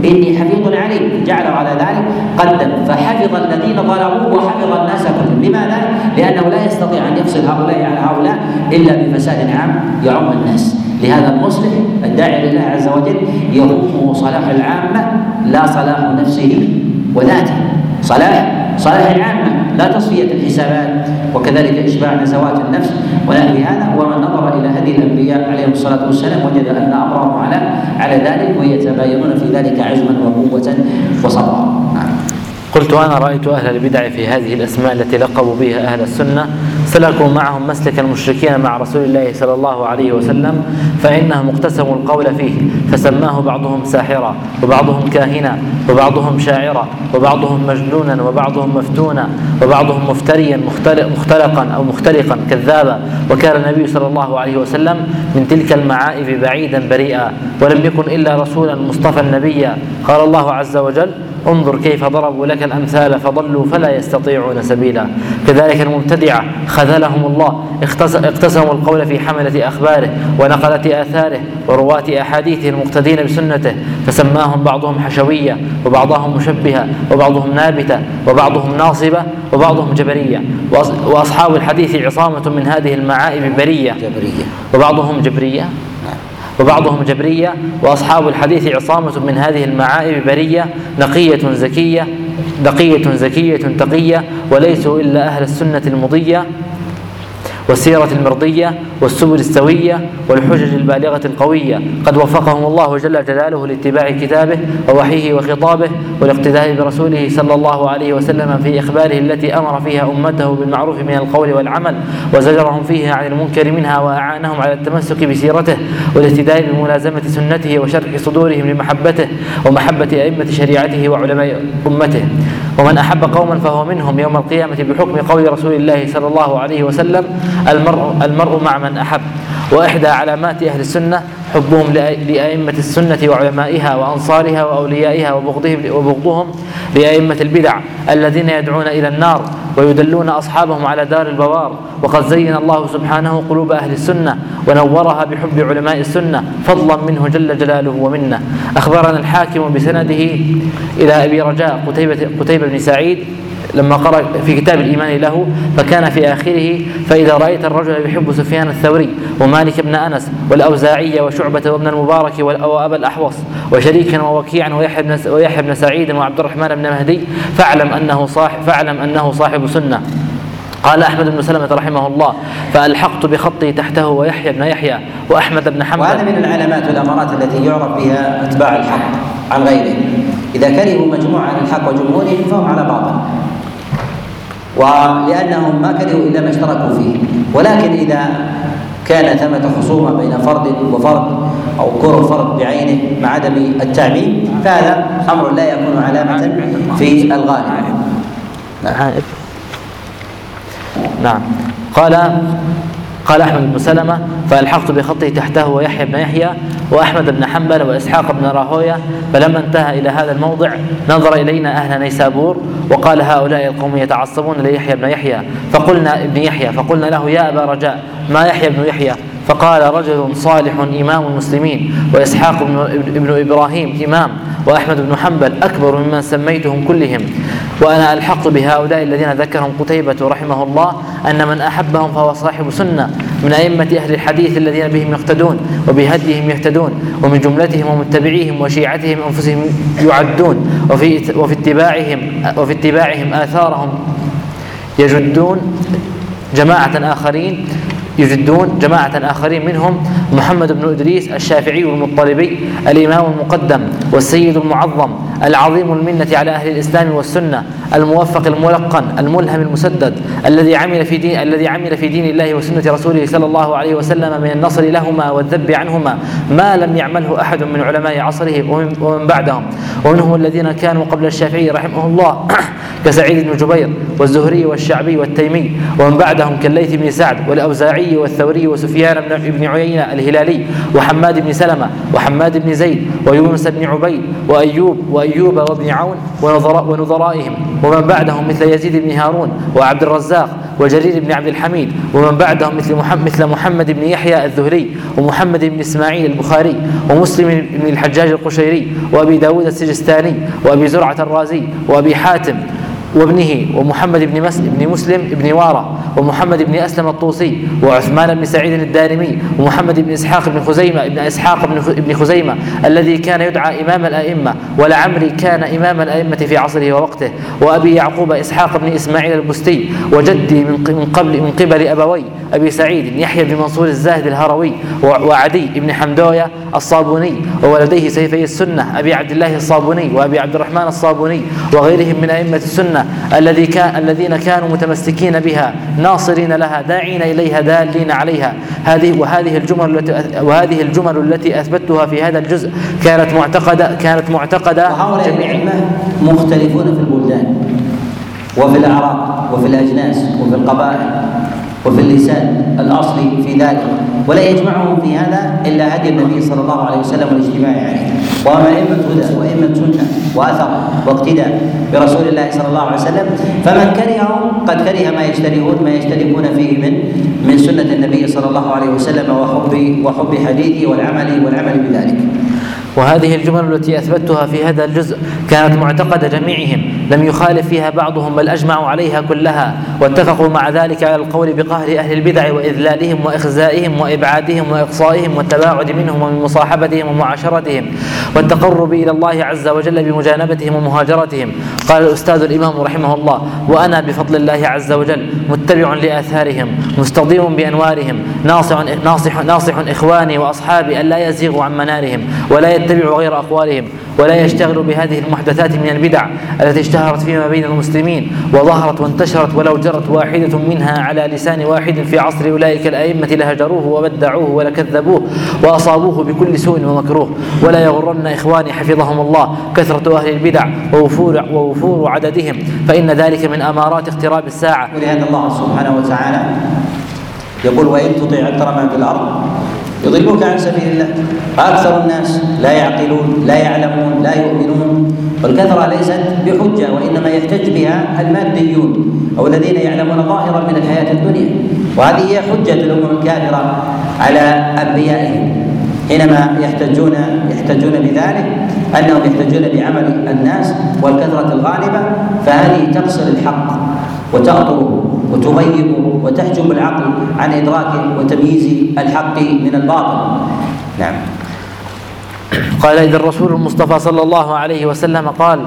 S2: إني حفيظ عليم جعل على ذلك قدم. فحفظ الذين ظلموا وحفظ الناس كلهم. لماذا؟ لأنه لا يستطيع أن يفصل هؤلاء على هؤلاء إلا بفساد عام يعم الناس. لهذا المصلح الداعي لله عز وجل يهمه صلاح العامة لا صلاح نفسه وذاته. صلاح صلاح العامة. لا تصفية الحسابات وكذلك إشباع نزوات النفس ونحو هذا ومن نظر إلى هدي الأنبياء عليهم الصلاة والسلام وجد أن أمرهم على على ذلك ويتباينون في ذلك عزما وقوة وصبرا نعم.
S1: قلت أنا رأيت أهل البدع في هذه الأسماء التي لقبوا بها أهل السنة سلكوا معهم مسلك المشركين مع رسول الله صلى الله عليه وسلم فإنهم اقتسموا القول فيه فسماه بعضهم ساحرا وبعضهم كاهنا وبعضهم شاعرا وبعضهم مجنونا وبعضهم مفتونا وبعضهم مفتريا مختلقا أو مختلقا كذابا. وكان النبي صلى الله عليه وسلم من تلك المعائب بعيدا بريئا ولم يكن إلا رسولا مصطفى نبيا قال الله عز وجل انظر كيف ضربوا لك الأمثال فضلوا فلا يستطيعون سبيلا. كذلك المبتدعة خذلهم الله اقتسموا القول في حملة أخباره ونقلة آثاره ورواة أحاديثه المقتدين بسنته فسماهم بعضهم حشوية وبعضهم مشبهة وبعضهم نابتة وبعضهم ناصبة وبعضهم جبرية. وأصحاب الحديث عصامة من هذه المعائب برية.
S2: جبرية.
S1: وبعضهم جبرية. وبعضهم جبرية وأصحاب الحديث عصامة من هذه المعائب برية نقية زكية نقية زكية تقية وليسوا إلا أهل السنة المضية. والسيرة المرضية والسبل السوية والحجج البالغة القوية. قد وفقهم الله جل جلاله لاتباع كتابه ووحيه وخطابه والاقتداء برسوله صلى الله عليه وسلم في إخباره التي أمر فيها أمته بالمعروف من القول والعمل وزجرهم فيها عن المنكر منها وأعانهم على التمسك بسيرته والاهتداء بملازمة سنته وشرح صدورهم لمحبته ومحبة أئمة شريعته وعلماء أمته. ومن أحب قوما فهو منهم يوم القيامة بحكم قول رسول الله صلى الله عليه وسلم المرء, المرء مع من أحب. وإحدى علامات أهل السنة حبهم لأئمة السنة وعلمائها وأنصارها وأوليائها وبغضهم, وبغضهم لأئمة البدع الذين يدعون إلى النار ويدلون أصحابهم على دار البوار. وقد زين الله سبحانه قلوب أهل السنة ونورها بحب علماء السنة فضلا منه جل جلاله ومنه. أخبرنا الحاكم بسنده إلى أبي رجاء قتيبة, قتيبة بن سعيد لما قرأ في كتاب الإيمان له فكان في آخره فإذا رأيت الرجل يحب سفيان الثوري ومالك بن أنس والأوزاعي وشعبة وابن المبارك وأبا الأحوص وشريكا ووكيعا ويحيى بن سعيد وعبد الرحمن بن مهدي فاعلم أنه صاحب فاعلم أنه صاحب سنة. قال أحمد بن سلمة رحمه الله فألحقت بخطي تحته ويحيى بن يحيى وأحمد بن حنبل.
S2: وهذا من العلامات والأمارات التي يعرف بها أتباع الحق عن غيره. إذا كرهوا مجموعة عن الحق وجمهورهم فهم على باطل. ولأنهم ما كرهوا إلا ما اشتركوا فيه ولكن إذا كان ثمة خصومة بين فرد وفرد أو كره فرد بعينه مع عدم التعميم فهذا أمر لا يكون علامة في الغالب
S1: نعم, نعم. قال قال أحمد بن سلمة فألحقت بخطه تحته ويحيى بن يحيى وأحمد بن حنبل وإسحاق بن راهوية فلما انتهى إلى هذا الموضع نظر إلينا أهل نيسابور وقال هؤلاء القوم يتعصبون ليحيى بن يحيى فقلنا ابن يحيى فقلنا له يا أبا رجاء ما يحيى بن يحيى؟ فقال رجل صالح إمام المسلمين وإسحاق بن إبراهيم إمام وأحمد بن حنبل أكبر ممن سميتهم كلهم. وأنا ألحقت بهؤلاء الذين ذكرهم قتيبة رحمه الله أن من أحبهم فهو صاحب سنة من أئمة أهل الحديث الذين بهم يقتدون وبهديهم يهتدون ومن جملتهم ومتبعيهم وشيعتهم أنفسهم يعدون وفي وفي اتباعهم وفي اتباعهم آثارهم يجدون جماعة آخرين يجدون جماعة آخرين منهم محمد بن إدريس الشافعي المطلبي الإمام المقدم والسيد المعظم العظيم المنة على أهل الإسلام والسنة الموفق الملقن الملهم المسدد الذي عمل في دين الذي عمل في دين الله وسنة رسوله صلى الله عليه وسلم من النصر لهما والذب عنهما ما لم يعمله أحد من علماء عصره ومن بعدهم. ومنهم الذين كانوا قبل الشافعي رحمه الله *clears throat* كسعيد بن جبير والزهري والشعبي والتيمي ومن بعدهم كالليث بن سعد والأوزاعي والثوري وسفيان بن عيينة الهلالي وحماد بن سلمة وحماد بن زيد ويونس بن عبيد وأيوب وأيوب وابن عون ونظرائهم. ومن بعدهم مثل يزيد بن هارون وعبد الرزاق وجرير بن عبد الحميد ومن بعدهم مثل محمد, مثل محمد بن يحيى الذهلي ومحمد بن إسماعيل البخاري ومسلم بن الحجاج القشيري وأبي داود السجستاني وأبي زرعة الرازي وأبي حاتم وابنه ومحمد بن بن مسلم بن وارة ومحمد بن أسلم الطوسي وعثمان بن سعيد الدارمي ومحمد بن إسحاق بن خزيمة بن إسحاق بن خزيمة الذي كان يدعى إمام الأئمة ولعمري كان إمام الأئمة في عصره ووقته وأبي يعقوب إسحاق بن إسماعيل البستي وجدي من قبل من قبل أبوي أبي سعيد يحيى بن منصور الزاهد الهروي وعدي بن حمدوية الصابوني وولديه سيفي السنة أبي عبد الله الصابوني وأبي عبد الرحمن الصابوني وغيرهم من أئمة السنة الذي كان الذين كانوا متمسكين بها ناصرين لها داعين إليها دالين عليها. هذه وهذه الجمل التي وهذه الجمل التي أثبتها في هذا الجزء كانت معتقدة كانت معتقدة.
S2: وهؤلاء الأئمة مختلفون في البلدان وفي الأعراق وفي الأجناس وفي القبائل وفي اللسان الأصلي في ذلك. ولا يجمعهم في هذا إلا هدي النبي صلى الله عليه وسلم والاجتماع عليه. وهم أئمة هدى وأئمة سنة وأثر واقتداء برسول الله صلى الله عليه وسلم فمن كرههم قد كره ما يجترئون ما يشتركون فيه من من سنة النبي صلى الله عليه وسلم وحب وحب حديثه والعمل والعمل بذلك.
S1: وهذه الجمل التي أثبتها في هذا الجزء كانت معتقد جميعهم لم يخالف فيها بعضهم بل أجمعوا عليها كلها واتفقوا مع ذلك على القول بقهر أهل البدع وإذلالهم وإخزائهم وإبعادهم وإقصائهم والتباعد منهم ومن مصاحبتهم ومعاشرتهم والتقرب إلى الله عز وجل بمجانبتهم ومهاجرتهم. قال الأستاذ الإمام رحمه الله وأنا بفضل الله عز وجل متبع لآثارهم مستضيء بأنوارهم ناصح, ناصح, ناصح إخواني وأصحابي ألا يزيغوا عن منارهم ولا يتبعوا غير أقوالهم ولا يشتغل بهذه المحدثات من البدع التي اشتهرت فيما بين المسلمين وظهرت وانتشرت ولو جرت واحدة منها على لسان واحد في عصر أولئك الأئمة لهجروه وبدعوه ولكذبوه وأصابوه بكل سوء ومكروه ولا يغرن إخواني حفظهم الله كثرة أهل البدع ووفور, ووفور عددهم فإن ذلك من أمارات اقتراب الساعة
S2: ولهذا الله سبحانه وتعالى يقول وإن تطيع أكثر من في الأرض يضلوك عن سبيل الله. فأكثر الناس لا يعقلون لا يعلمون لا يؤمنون. والكثرة ليست بحجة وإنما يحتج بها الماديون أو الذين يعلمون ظاهرا من الحياة الدنيا. وهذه هي حجة الأمم الكافرة على أنبيائهم. حينما يحتجون يحتجون بذلك أنهم يحتجون بعمل الناس والكثرة الغالبة فهذه تقصر الحق وتأطره وتغيبه وتحجب العقل عن إدراكه وتمييز الحق من الباطل. نعم.
S1: قال إذا الرسول المصطفى صلى الله عليه وسلم قال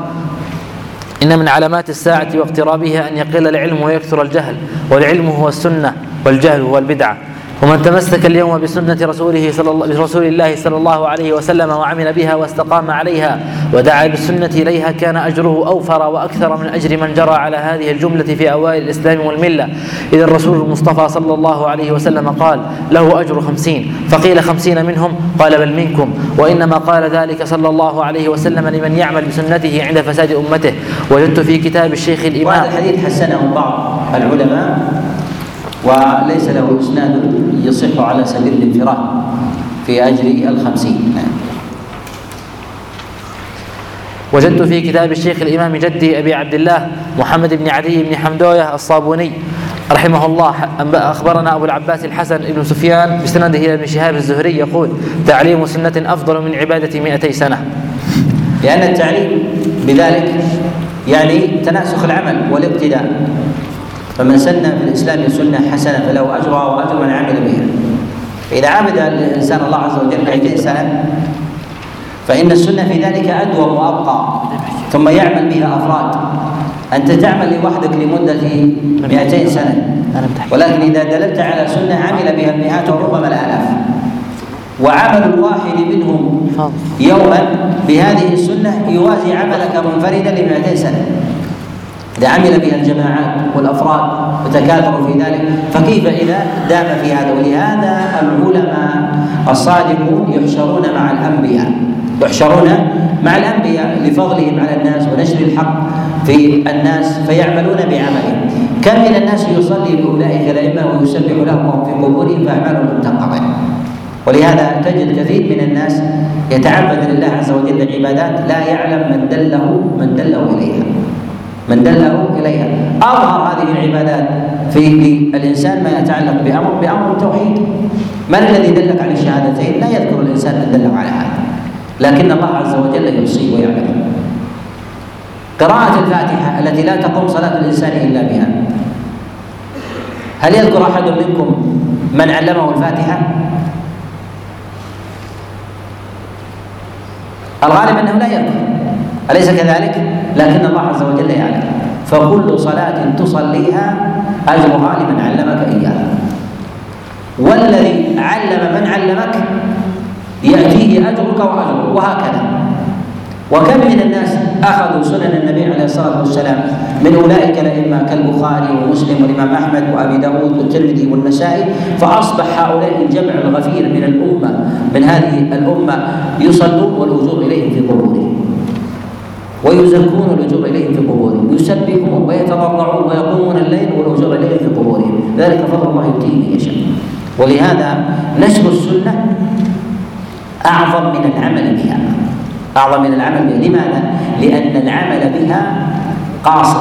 S1: إن من علامات الساعة واقترابها أن يقل العلم ويكثر الجهل والعلم هو السنة والجهل هو البدعة. ومن تمسك اليوم بسنة رسوله صلى الله برسول الله صلى الله عليه وسلم وعمل بها واستقام عليها ودعا بالسنة إليها كان أجره أوفر وأكثر من أجر من جرى على هذه الجملة في أوائل الإسلام والملة. إذا الرسول المصطفى صلى الله عليه وسلم قال له أجر خمسين. فقيل خمسين منهم؟ قال بل منكم. وإنما قال ذلك صلى الله عليه وسلم لمن يعمل بسنته عند فساد أمته. وجدت في كتاب الشيخ الإمام
S2: وهذا الحديث حسنه بعض العلماء. وليس له إسناد يصح على سبيل الانفراد في أجر الخمسين. نعم.
S1: وجدت في كتاب الشيخ الإمام جدي أبي عبد الله محمد بن علي بن حمدوية الصابوني رحمه الله. أخبرنا أبو العباس الحسن بن سفيان بسنده إلى ابن شهاب الزهري يقول تعليم سنة أفضل من عبادة مئتي سنة.
S2: لأن التعليم بذلك يعني تناسخ العمل والابتداء. فمن سن في الإسلام سنة حسنة فله أجرها وأجر من عمل بها. فإذا عبد الإنسان الله عز وجل 200 سنة فإن السنة في ذلك أدوم وأبقى ثم يعمل بها أفراد. أنت تعمل لوحدك لمدة 200 سنة ولكن إذا دللت على سنة عمل بها المئات وربما الآلاف. وعمل الواحد منهم يوما بهذه السنة يوازي عملك منفردا ل 200 سنة. إذا عمل بها الجماعات والأفراد وتكاثروا في ذلك. فكيف إذا دام في هذا؟ ولهذا العلماء الصادقون يحشرون مع الأنبياء. يحشرون مع الأنبياء لفضلهم على الناس ونشر الحق في الناس فيعملون بعملهم. كم من الناس يصلي لأولئك الأئمة ويسبح لهم وهم في قبورهم فأعمالهم تنقطع ولهذا تجد كثير من الناس يتعبد لله عز وجل عبادات لا يعلم من دله من دله إليها. من دله إليها. أظهر هذه العبادات في الإنسان ما يتعلق بأمر بأمر التوحيد من الذي دلك على الشهادتين؟ لا يذكر الإنسان من دله على هذا. لكن الله عز وجل يوصي ويعلم. قراءة الفاتحة التي لا تقوم صلاة الإنسان إلا بها. هل يذكر أحد منكم من علمه الفاتحة؟ الغالب أنه لا يذكر. أليس كذلك؟ لكن الله عز وجل يعلم. فكل صلاة تصليها أجرها لمن علمك إياها. والذي علم من علمك يأتيه أجرك وأجره وهكذا. وكم من الناس أخذوا سنن النبي عليه الصلاة والسلام؟ من أولئك الائمه كالبخاري ومسلم والإمام أحمد وأبي داود والترمذي والنسائي فأصبح هؤلاء الجمع الغفير من الأمة من هذه الأمة يصلون والاجور إليهم في قبورهم. ويزكون الأجور إليهم في قبورهم يسبحون ويتضرعون ويقومون الليل والأجور إليهم في قبورهم. ذلك فضل الله يؤتيه من يشاء. ولهذا نشر السنة أعظم من العمل بها. أعظم من العمل بها. لماذا؟ لأن العمل بها قاصر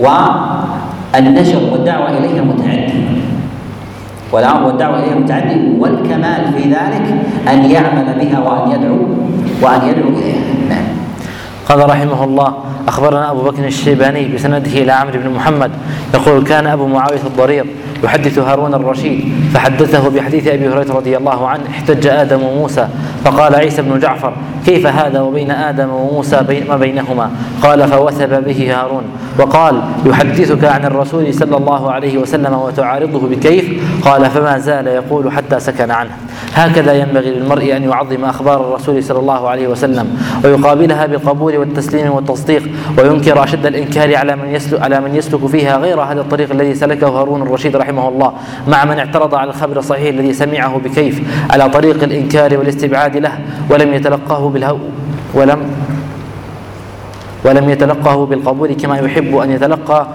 S2: والنشر والدعوة إليها متعدي والدعوة إليها متعدية والكمال في ذلك أن يعمل بها وأن يدعو وأن يدعو إليها. نعم.
S1: قال رحمه الله أخبرنا أبو بكر الشيباني بسنده إلى عمرو بن محمد يقول كان أبو معاوية الضرير يحدث هارون الرشيد فحدثه بحديث أبي هريرة رضي الله عنه احتج آدم وموسى فقال عيسى بن جعفر كيف هذا وبين آدم وموسى بين ما بينهما؟ قال فوثب به هارون وقال يحدثك عن الرسول صلى الله عليه وسلم وتعارضه بكيف؟ قال فما زال يقول حتى سكن عنه. هكذا ينبغي للمرء أن يعظم أخبار الرسول صلى الله عليه وسلم ويقابلها بالقبول والتسليم والتصديق وينكر أشد الإنكار على من يسلك على من يسلك فيها غير هذا الطريق الذي سلكه هارون الرشيد رحمه الله مع من اعترض على الخبر الصحيح الذي سمعه بكيف على طريق الإنكار والاستبعاد له ولم يتلقاه بالهو ولم ولم يتلقاه بالقبول كما يحب أن يتلقى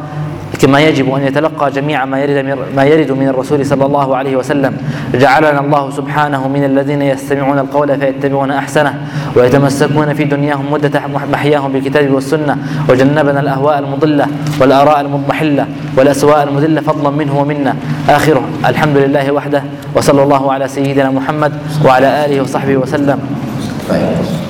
S1: كما يجب أن يتلقى جميع ما يرد ما يرد من الرسول صلى الله عليه وسلم. جعلنا الله سبحانه من الذين يستمعون القول فيتبعون أحسنه ويتمسكون في دنياهم مدة محياهم بالكتاب والسنة. وجنبنا الأهواء المضلة والآراء المضمحلة والأسواء المذلة. فضلا منه ومنا. آخره. الحمد لله وحده. وصلى الله على سيدنا محمد وعلى آله وصحبه وسلم. طيب.